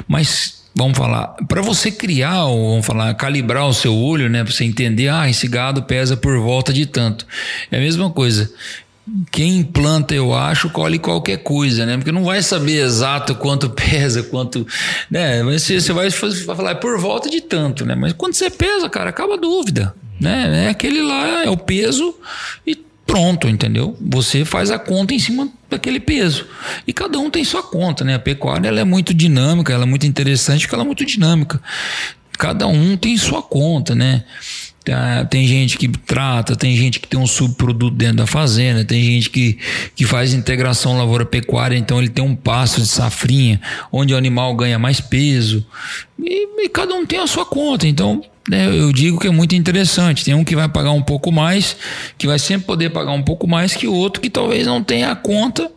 Mas vamos falar, para você criar, ou vamos falar, calibrar o seu olho, né, para você entender, ah, esse gado pesa por volta de tanto. É a mesma coisa quem planta, eu acho, colhe qualquer coisa, né? Porque não vai saber exato quanto pesa, quanto. Né? Mas você vai falar, é por volta de tanto, né? Mas quando você pesa, cara, acaba a dúvida. Né? É aquele lá, é o peso e pronto, entendeu? Você faz a conta em cima daquele peso. E cada um tem sua conta, né? A pecuária ela é muito dinâmica, ela é muito interessante porque ela é muito dinâmica. Cada um tem sua conta, né? Tá, tem gente que trata, tem gente que tem um subproduto dentro da fazenda, tem gente que, que faz integração lavoura-pecuária, então ele tem um passo de safrinha, onde o animal ganha mais peso. E, e cada um tem a sua conta. Então, né, eu digo que é muito interessante. Tem um que vai pagar um pouco mais, que vai sempre poder pagar um pouco mais que o outro que talvez não tenha a conta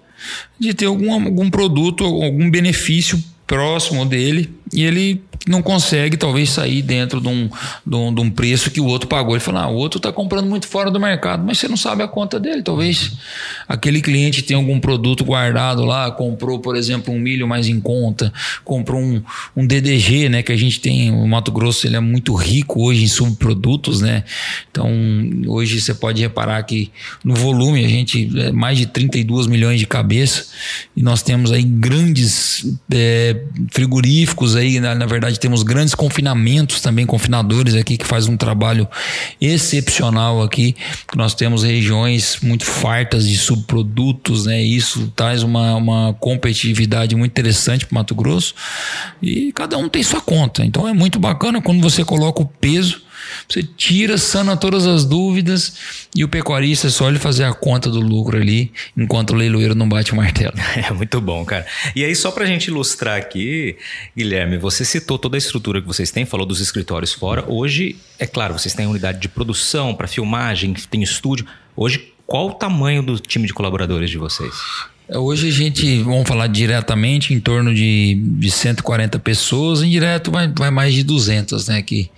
de ter algum, algum produto, algum benefício próximo dele e ele não consegue talvez sair dentro de um, de um, de um preço que o outro pagou. Ele falou: ah, o outro está comprando muito fora do mercado, mas você não sabe a conta dele. Talvez aquele cliente tenha algum produto guardado lá, comprou, por exemplo, um milho mais em conta, comprou um, um DDG, né? Que a gente tem, o Mato Grosso ele é muito rico hoje em subprodutos, né? Então, hoje você pode reparar que no volume a gente é mais de 32 milhões de cabeças e nós temos aí grandes é, frigoríficos aí, na, na verdade, temos grandes confinamentos também, confinadores aqui que faz um trabalho excepcional aqui. Nós temos regiões muito fartas de subprodutos, né? Isso traz uma, uma competitividade muito interessante para Mato Grosso e cada um tem sua conta. Então é muito bacana quando você coloca o peso você tira, sana todas as dúvidas e o pecuarista é só ele fazer a conta do lucro ali, enquanto o leiloeiro não bate o martelo. É muito bom, cara. E aí, só para a gente ilustrar aqui, Guilherme, você citou toda a estrutura que vocês têm, falou dos escritórios fora. Hoje, é claro, vocês têm unidade de produção para filmagem, tem estúdio. Hoje, qual o tamanho do time de colaboradores de vocês? Hoje a gente, vamos falar diretamente, em torno de, de 140 pessoas, indireto vai, vai mais de 200, né? Que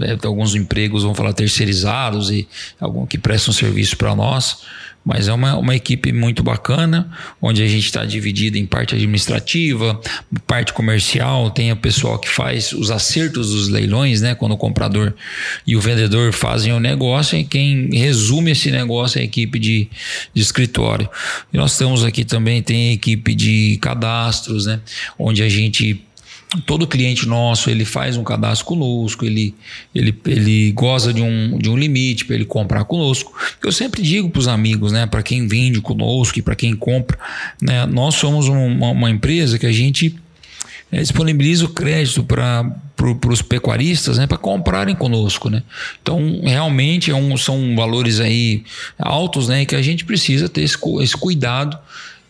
é, alguns empregos, vamos falar, terceirizados e algum que prestam serviço para nós. Mas é uma, uma equipe muito bacana, onde a gente está dividido em parte administrativa, parte comercial, tem o pessoal que faz os acertos dos leilões, né? Quando o comprador e o vendedor fazem o negócio, e quem resume esse negócio é a equipe de, de escritório. E nós temos aqui também, tem a equipe de cadastros, né? Onde a gente todo cliente nosso ele faz um cadastro conosco, ele, ele, ele goza de um, de um limite para ele comprar conosco. Eu sempre digo para os amigos, né, para quem vende conosco e para quem compra, né, nós somos uma, uma empresa que a gente é, disponibiliza o crédito para pro, os pecuaristas né, para comprarem conosco. Né? Então, realmente é um, são valores aí altos né, que a gente precisa ter esse, esse cuidado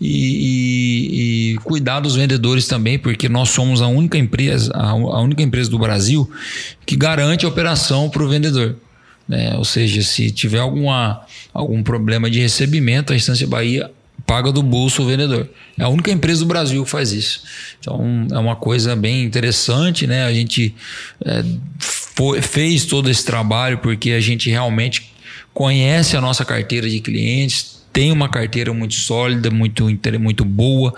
e, e, e, cuidar dos vendedores também, porque nós somos a única empresa, a, a única empresa do Brasil que garante a operação para o vendedor. Né? Ou seja, se tiver alguma, algum problema de recebimento, a Instância Bahia paga do bolso o vendedor. É a única empresa do Brasil que faz isso. Então é uma coisa bem interessante, né? A gente é, foi, fez todo esse trabalho porque a gente realmente conhece a nossa carteira de clientes, tem uma carteira muito sólida, muito, muito boa,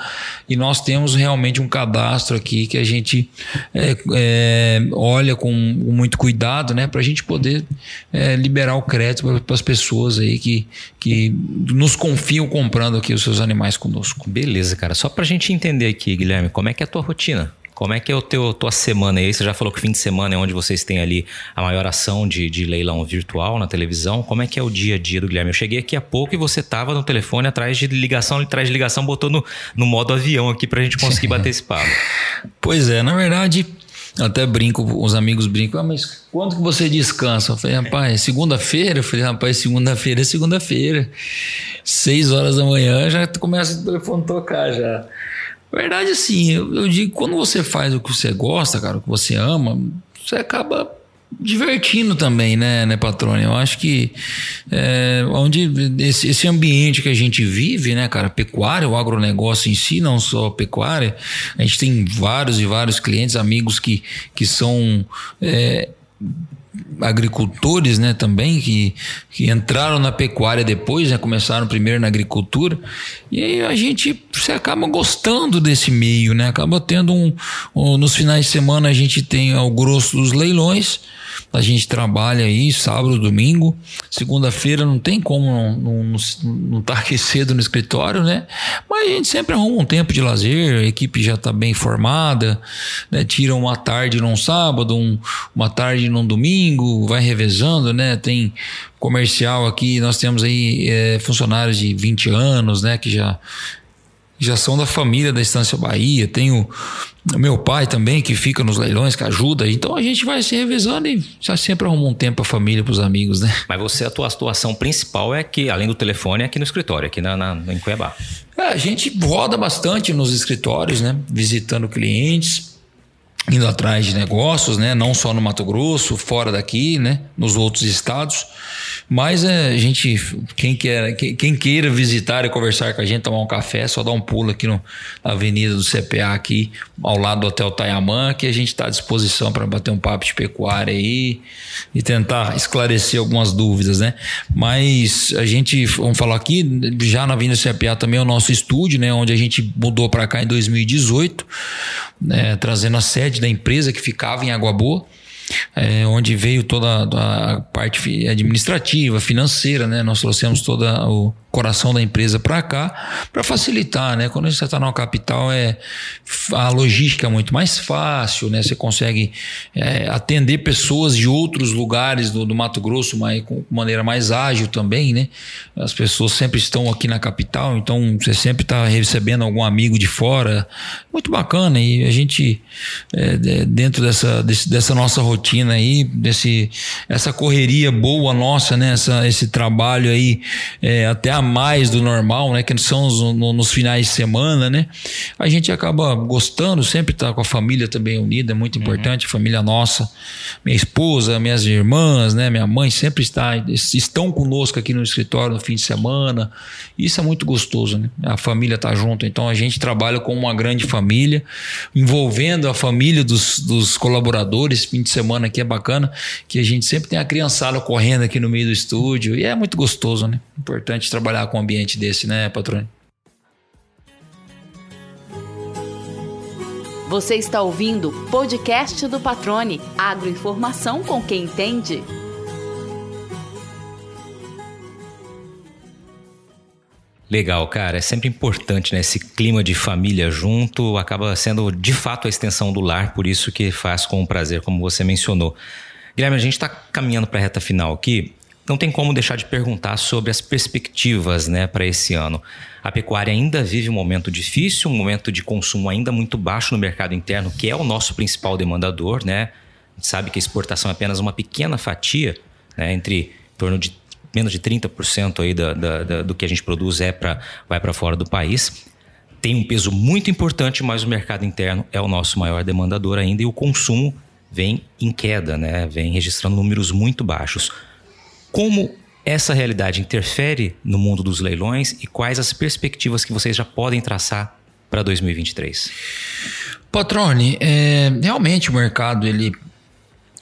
e nós temos realmente um cadastro aqui que a gente é, é, olha com muito cuidado, né, para a gente poder é, liberar o crédito para as pessoas aí que, que nos confiam comprando aqui os seus animais conosco. Beleza, cara. Só para a gente entender aqui, Guilherme, como é que é a tua rotina? Como é que é o teu tua semana aí? Você já falou que fim de semana é onde vocês têm ali a maior ação de, de leilão virtual na televisão. Como é que é o dia a dia do Guilherme? Eu cheguei aqui há pouco e você estava no telefone atrás de ligação, atrás de ligação, botou no, no modo avião aqui para a gente conseguir bater esse papo. Pois é, na verdade, até brinco, os amigos brincam, ah, mas quando que você descansa? Eu falei, rapaz, segunda-feira? Eu falei, rapaz, segunda-feira é segunda-feira. Seis horas da manhã já começa o telefone tocar já. Verdade, assim, eu, eu digo, quando você faz o que você gosta, cara, o que você ama, você acaba divertindo também, né, né, patrônio? Eu acho que é, onde esse, esse, ambiente que a gente vive, né, cara, pecuária, o agronegócio em si, não só pecuária, a gente tem vários e vários clientes, amigos que, que são é, agricultores, né, também que, que entraram na pecuária depois, né, começaram primeiro na agricultura e aí a gente se acaba gostando desse meio, né, acaba tendo um, um nos finais de semana a gente tem o grosso dos leilões a gente trabalha aí sábado, domingo, segunda-feira não tem como não, não, não tá aqui cedo no escritório, né? Mas a gente sempre arruma um tempo de lazer, a equipe já está bem formada, né? Tira uma tarde num sábado, um, uma tarde num domingo, vai revezando, né? Tem comercial aqui, nós temos aí é, funcionários de 20 anos, né? Que já já são da família da Estância Bahia. Tenho meu pai também, que fica nos leilões, que ajuda. Então a gente vai se revezando e já sempre arruma um tempo para a família, para os amigos, né? Mas você, a tua atuação principal é que, além do telefone, é aqui no escritório, aqui na, na, em Cuiabá. É, a gente roda bastante nos escritórios, né? Visitando clientes indo atrás de negócios, né? Não só no Mato Grosso, fora daqui, né? Nos outros estados. Mas é, a gente, quem, quer, quem queira visitar e conversar com a gente, tomar um café, só dá um pulo aqui no, na avenida do CPA, aqui, ao lado do Hotel Tayamã, que a gente está à disposição para bater um papo de pecuária aí e tentar esclarecer algumas dúvidas, né? Mas a gente, vamos falar aqui, já na Avenida do CPA também é o nosso estúdio, né? Onde a gente mudou para cá em 2018, né? trazendo a sede da empresa que ficava em Água Boa é, onde veio toda a parte administrativa, financeira, né? Nós trouxemos todo o coração da empresa para cá para facilitar, né? Quando você está numa capital é a logística é muito mais fácil, né? Você consegue é, atender pessoas de outros lugares do, do Mato Grosso, mas com maneira mais ágil também, né? As pessoas sempre estão aqui na capital, então você sempre está recebendo algum amigo de fora, muito bacana e a gente é, dentro dessa desse, dessa nossa rotina aí, desse, essa correria boa nossa, né? Essa, esse trabalho aí é, até a mais do normal, né? Que são os, no, nos finais de semana, né? A gente acaba gostando, sempre tá com a família também unida, é muito importante, uhum. a família nossa, minha esposa, minhas irmãs, né? Minha mãe sempre está, estão conosco aqui no escritório no fim de semana. Isso é muito gostoso, né? A família tá junto, então a gente trabalha com uma grande família, envolvendo a família dos, dos colaboradores, fim de semana aqui é bacana, que a gente sempre tem a criançada correndo aqui no meio do estúdio e é muito gostoso, né? Importante trabalhar com um ambiente desse, né, patrônio? Você está ouvindo o podcast do Patrone, agroinformação com quem entende. Legal, cara. É sempre importante, né? Esse clima de família junto acaba sendo de fato a extensão do lar, por isso que faz com prazer, como você mencionou. Guilherme, a gente está caminhando para a reta final aqui. Não tem como deixar de perguntar sobre as perspectivas né, para esse ano. A pecuária ainda vive um momento difícil, um momento de consumo ainda muito baixo no mercado interno, que é o nosso principal demandador. Né? A gente sabe que a exportação é apenas uma pequena fatia, né, entre em torno de menos de 30% aí da, da, da, do que a gente produz é pra, vai para fora do país. Tem um peso muito importante, mas o mercado interno é o nosso maior demandador ainda e o consumo vem em queda, né? vem registrando números muito baixos. Como essa realidade interfere no mundo dos leilões e quais as perspectivas que vocês já podem traçar para 2023? Patrone, é, realmente o mercado, ele,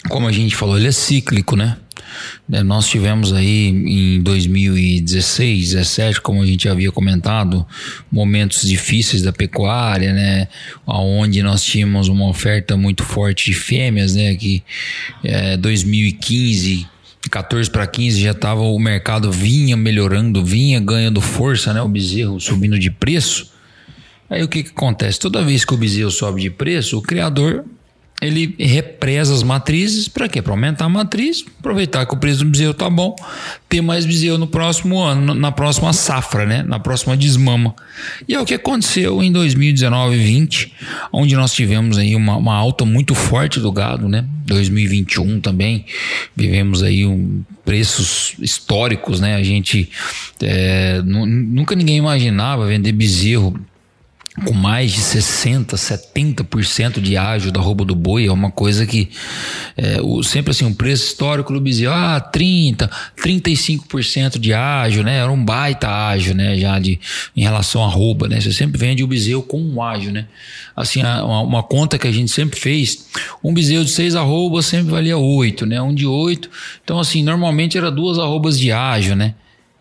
como a gente falou, ele é cíclico, né? É, nós tivemos aí em 2016, 17, como a gente havia comentado, momentos difíceis da pecuária, né? Onde nós tínhamos uma oferta muito forte de fêmeas, né? Que é, 2015 14 para 15 já estava o mercado vinha melhorando, vinha ganhando força, né? O bezerro subindo de preço. Aí o que, que acontece? Toda vez que o bezerro sobe de preço, o criador ele represa as matrizes para quê? Para aumentar a matriz, aproveitar que o preço do bezerro tá bom, ter mais bezerro no próximo ano, na próxima safra, né? Na próxima desmama. E é o que aconteceu em 2019 e 20, onde nós tivemos aí uma, uma alta muito forte do gado, né? 2021 também vivemos aí um preços históricos, né? A gente é, nunca ninguém imaginava vender bezerro com mais de 60%, 70% de ágio da roupa do boi, é uma coisa que é, o, sempre assim, um preço histórico do bezerro, ah, 30%, 35% de ágio, né? Era um baita ágio, né? Já de, em relação à roupa, né? Você sempre vende o bezerro com um ágio, né? Assim, uma, uma, conta que a gente sempre fez, um bezerro de 6 arrobas sempre valia 8, né? Um de 8, então assim, normalmente era duas arrobas de ágio, né?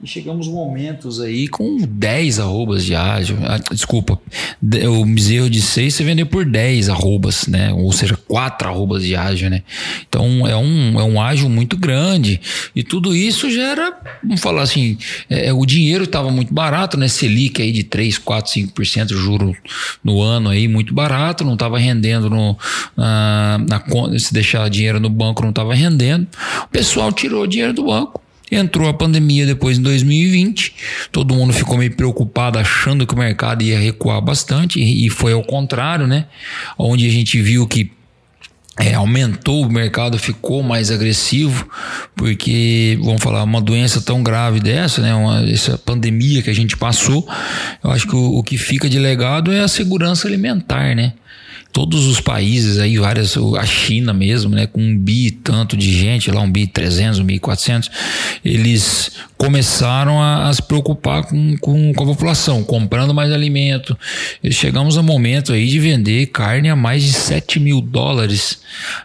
E chegamos momentos aí com 10 arrobas de ágio. Ah, desculpa, o bezerro de 6 você vendeu por 10 arrobas, né? Ou seja, 4 arrobas de ágio, né? Então é um, é um ágio muito grande. E tudo isso gera, vamos falar assim, é, é o dinheiro estava muito barato, né? Selic aí de 3, 4, 5% juro no ano aí, muito barato, não estava rendendo no, na, na, se deixar dinheiro no banco não estava rendendo. O pessoal tirou dinheiro do banco Entrou a pandemia depois em 2020, todo mundo ficou meio preocupado, achando que o mercado ia recuar bastante, e foi ao contrário, né? Onde a gente viu que é, aumentou o mercado, ficou mais agressivo, porque, vamos falar, uma doença tão grave dessa, né, uma, essa pandemia que a gente passou, eu acho que o, o que fica de legado é a segurança alimentar, né? Todos os países aí, várias, a China mesmo, né, com um bi tanto de gente, lá um bi 300, um bi 400, eles começaram a, a se preocupar com, com, com, a população, comprando mais alimento. E chegamos a momento aí de vender carne a mais de 7 mil dólares,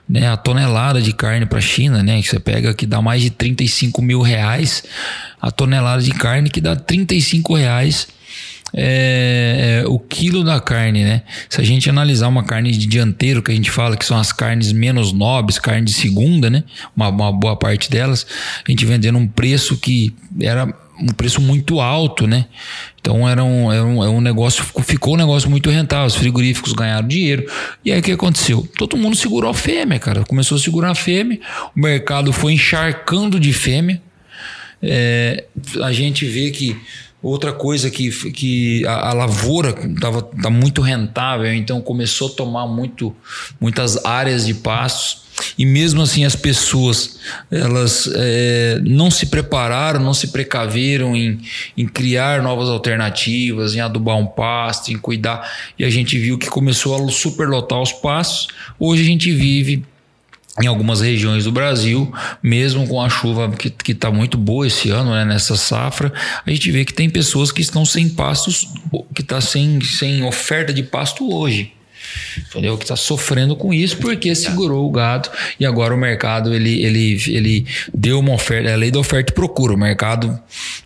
né, a tonelada de carne para a China, né, que você pega que dá mais de 35 mil reais a tonelada de carne que dá 35 reais é, é, o quilo da carne, né? Se a gente analisar uma carne de dianteiro, que a gente fala que são as carnes menos nobres, carne de segunda, né? Uma, uma boa parte delas, a gente vendendo um preço que era um preço muito alto, né? Então era um, era um, era é um negócio, ficou um negócio muito rentável. Os frigoríficos ganharam dinheiro. E aí o que aconteceu? Todo mundo segurou a fêmea, cara. Começou a segurar a fêmea, o mercado foi encharcando de fêmea. É, a gente vê que Outra coisa que, que a, a lavoura estava tá muito rentável, então começou a tomar muito, muitas áreas de pastos. E mesmo assim as pessoas elas é, não se prepararam, não se precaveram em, em criar novas alternativas, em adubar um pasto, em cuidar. E a gente viu que começou a superlotar os pastos. Hoje a gente vive em algumas regiões do Brasil, mesmo com a chuva que está muito boa esse ano, né, nessa safra, a gente vê que tem pessoas que estão sem pastos, que está sem, sem oferta de pasto hoje. Entendeu? Que está sofrendo com isso porque segurou o gado e agora o mercado ele, ele, ele deu uma oferta, é a lei da oferta e procura. O mercado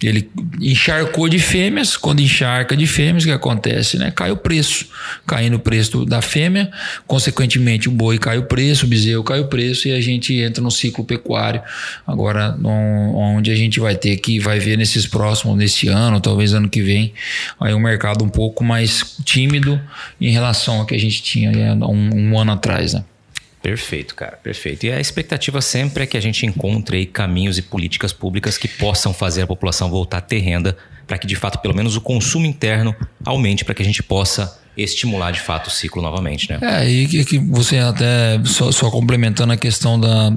ele encharcou de fêmeas, quando encharca de fêmeas, o que acontece? Né? Cai o preço, caindo o preço da fêmea, consequentemente o boi cai o preço, o bezerro cai o preço e a gente entra no ciclo pecuário. Agora, onde a gente vai ter que, vai ver nesses próximos, nesse ano, talvez ano que vem, aí um mercado um pouco mais tímido em relação ao que a gente tinha né, um, um ano atrás, né? Perfeito, cara, perfeito. E a expectativa sempre é que a gente encontre aí caminhos e políticas públicas que possam fazer a população voltar a ter renda, para que de fato pelo menos o consumo interno aumente, para que a gente possa estimular de fato o ciclo novamente, né? É, e que você até, só, só, complementando a questão da,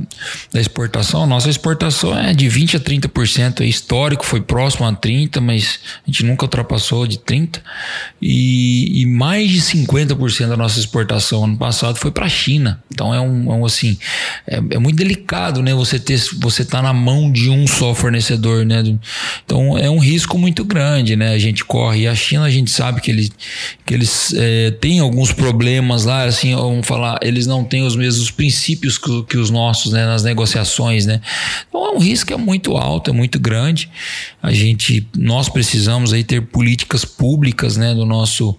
da exportação, nossa exportação é de 20% a 30%, é histórico, foi próximo a 30%, mas a gente nunca ultrapassou de 30%, e, e mais de 50% da nossa exportação ano passado foi para a China, então é um, é um assim, é, é, muito delicado, né, você ter, você tá na mão de um só fornecedor, né, então é um risco muito grande, né, a gente corre, e a China a gente sabe que, ele, que eles é, têm alguns problemas lá, assim, vamos falar, eles não têm os mesmos princípios que, que os nossos, né, nas negociações, né? Então é um risco é muito alto, é muito grande. A gente, nós precisamos aí ter políticas públicas, né, do nosso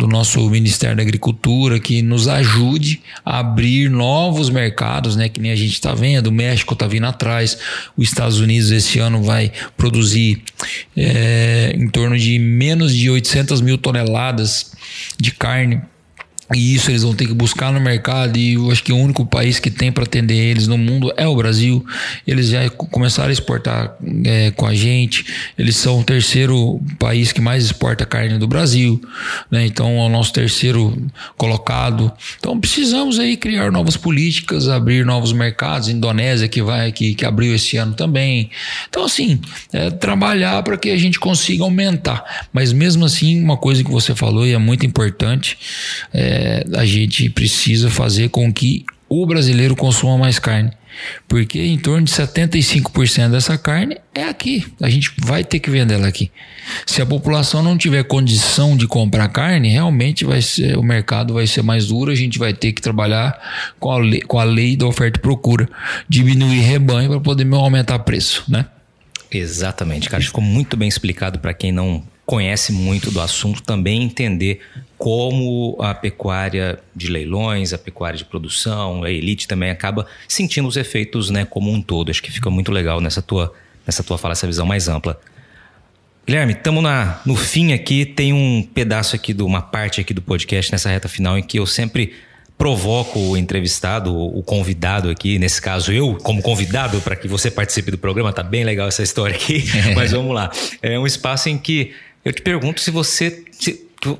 do nosso Ministério da Agricultura que nos ajude a abrir novos mercados, né? Que nem a gente está vendo, o México está vindo atrás, os Estados Unidos esse ano vai produzir é, em torno de menos de 800 mil toneladas de carne e isso eles vão ter que buscar no mercado e eu acho que o único país que tem para atender eles no mundo é o Brasil. Eles já começaram a exportar é, com a gente. Eles são o terceiro país que mais exporta carne do Brasil, né? Então é o nosso terceiro colocado. Então precisamos aí criar novas políticas, abrir novos mercados. Indonésia que vai que, que abriu esse ano também. Então assim é, trabalhar para que a gente consiga aumentar. Mas mesmo assim uma coisa que você falou e é muito importante é é, a gente precisa fazer com que o brasileiro consuma mais carne. Porque em torno de 75% dessa carne é aqui. A gente vai ter que vender ela aqui. Se a população não tiver condição de comprar carne, realmente vai ser, o mercado vai ser mais duro. A gente vai ter que trabalhar com a lei, com a lei da oferta e procura, diminuir rebanho para poder aumentar preço, né? Exatamente, cara. Ficou muito bem explicado para quem não conhece muito do assunto também entender como a pecuária de leilões, a pecuária de produção, a elite também acaba sentindo os efeitos, né, como um todo. Acho que fica muito legal nessa tua, nessa tua fala, essa visão mais ampla. Guilherme, estamos no fim aqui. Tem um pedaço aqui de uma parte aqui do podcast nessa reta final em que eu sempre provoco o entrevistado, o convidado aqui, nesse caso eu, como convidado, para que você participe do programa. Tá bem legal essa história aqui, mas vamos lá. É um espaço em que eu te pergunto se você.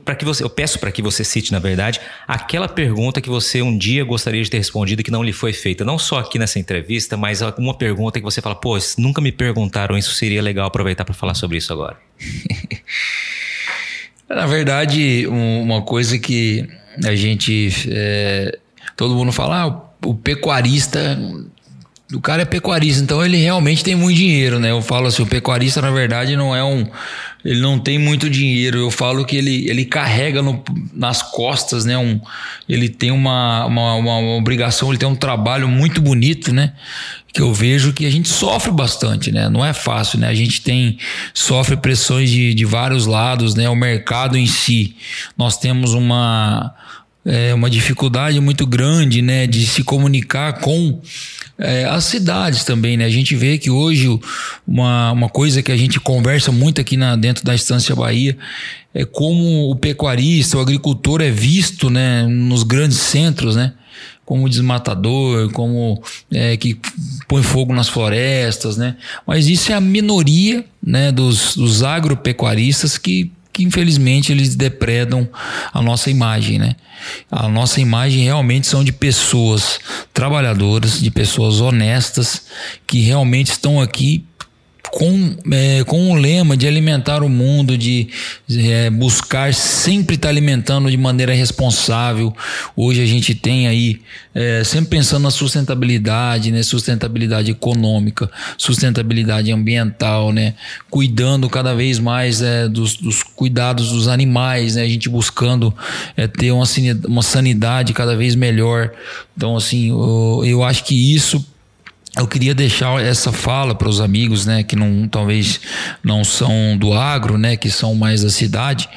Para que você, eu peço para que você cite, na verdade, aquela pergunta que você um dia gostaria de ter respondido que não lhe foi feita, não só aqui nessa entrevista, mas uma pergunta que você fala, pô, nunca me perguntaram isso, seria legal aproveitar para falar sobre isso agora. na verdade, uma coisa que a gente, é, todo mundo fala, ah, o pecuarista o cara é pecuarista, então ele realmente tem muito dinheiro, né? Eu falo assim, o pecuarista na verdade não é um, ele não tem muito dinheiro. Eu falo que ele, ele carrega no, nas costas, né? Um, ele tem uma, uma, uma, obrigação, ele tem um trabalho muito bonito, né? Que eu vejo que a gente sofre bastante, né? Não é fácil, né? A gente tem sofre pressões de, de vários lados, né? O mercado em si, nós temos uma é, uma dificuldade muito grande, né? De se comunicar com é, as cidades também, né? A gente vê que hoje uma, uma coisa que a gente conversa muito aqui na, dentro da Estância Bahia é como o pecuarista, o agricultor é visto, né? Nos grandes centros, né? Como desmatador, como é, que põe fogo nas florestas, né? Mas isso é a minoria, né? Dos, dos agropecuaristas que que infelizmente eles depredam a nossa imagem, né? A nossa imagem realmente são de pessoas trabalhadoras, de pessoas honestas que realmente estão aqui com, é, com o lema de alimentar o mundo, de é, buscar sempre estar alimentando de maneira responsável. Hoje a gente tem aí, é, sempre pensando na sustentabilidade, né? sustentabilidade econômica, sustentabilidade ambiental, né? cuidando cada vez mais é, dos, dos, cuidados dos animais, né? a gente buscando é, ter uma, uma sanidade cada vez melhor. Então, assim, eu, eu acho que isso eu queria deixar essa fala para os amigos, né, que não talvez não são do agro, né, que são mais da cidade,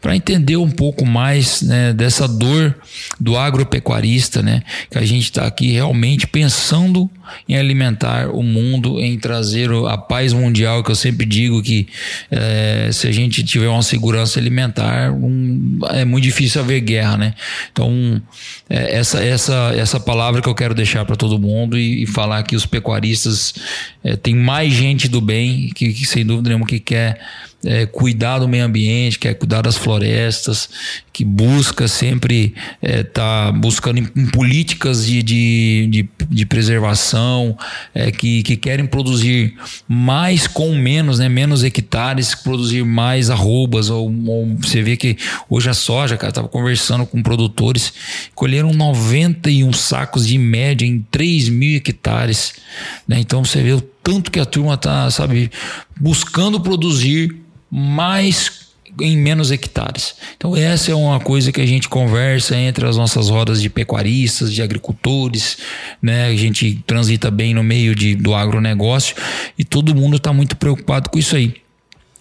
para entender um pouco mais, né, dessa dor do agropecuarista, né, que a gente está aqui realmente pensando em alimentar o mundo, em trazer a paz mundial, que eu sempre digo que é, se a gente tiver uma segurança alimentar, um, é muito difícil haver guerra, né? Então, é, essa, essa, essa palavra que eu quero deixar para todo mundo e, e, falar que os pecuaristas é, tem mais gente do bem que, que sem dúvida nenhuma que quer é, cuidar do meio ambiente, quer cuidar das florestas, que busca sempre estar é, tá buscando em, em políticas de, de, de, de preservação, é, que, que querem produzir mais com menos, né, menos hectares, produzir mais arrobas. Ou, ou você vê que hoje a soja, cara, estava conversando com produtores, colheram 91 sacos de média em 3 mil hectares. Né? Então você vê o tanto que a turma está, sabe, buscando produzir mais em menos hectares. Então essa é uma coisa que a gente conversa entre as nossas rodas de pecuaristas, de agricultores, né? A gente transita bem no meio de, do agronegócio e todo mundo está muito preocupado com isso aí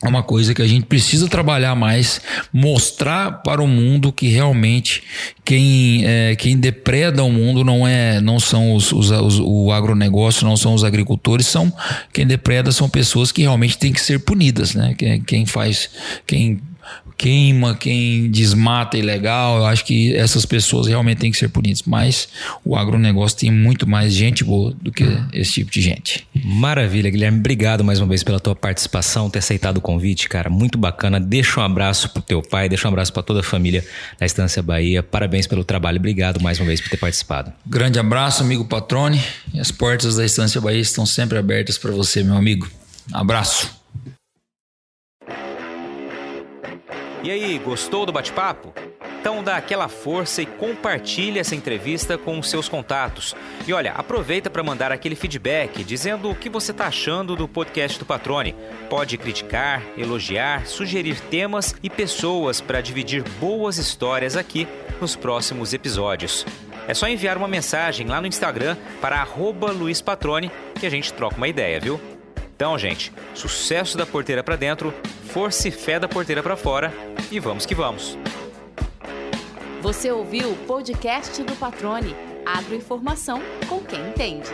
é uma coisa que a gente precisa trabalhar mais, mostrar para o mundo que realmente quem, é, quem depreda o mundo não é não são os, os, os, o agronegócio, não são os agricultores, são quem depreda são pessoas que realmente têm que ser punidas, né? Quem, quem faz, quem queima, quem desmata ilegal. Eu acho que essas pessoas realmente têm que ser punidas. Mas o agronegócio tem muito mais gente boa do que esse tipo de gente. Maravilha, Guilherme. Obrigado mais uma vez pela tua participação, ter aceitado o convite, cara. Muito bacana. Deixa um abraço pro teu pai, deixa um abraço para toda a família da Estância Bahia. Parabéns pelo trabalho. Obrigado mais uma vez por ter participado. Grande abraço, amigo Patrone. As portas da Estância Bahia estão sempre abertas para você, meu amigo. Abraço. E aí, gostou do bate-papo? Então dá aquela força e compartilhe essa entrevista com os seus contatos. E olha, aproveita para mandar aquele feedback dizendo o que você está achando do podcast do Patrone. Pode criticar, elogiar, sugerir temas e pessoas para dividir boas histórias aqui nos próximos episódios. É só enviar uma mensagem lá no Instagram para @luispatrone que a gente troca uma ideia, viu? Então, gente, sucesso da porteira para dentro, força e fé da porteira para fora e vamos que vamos. Você ouviu o podcast do Patrone, agroinformação com quem entende.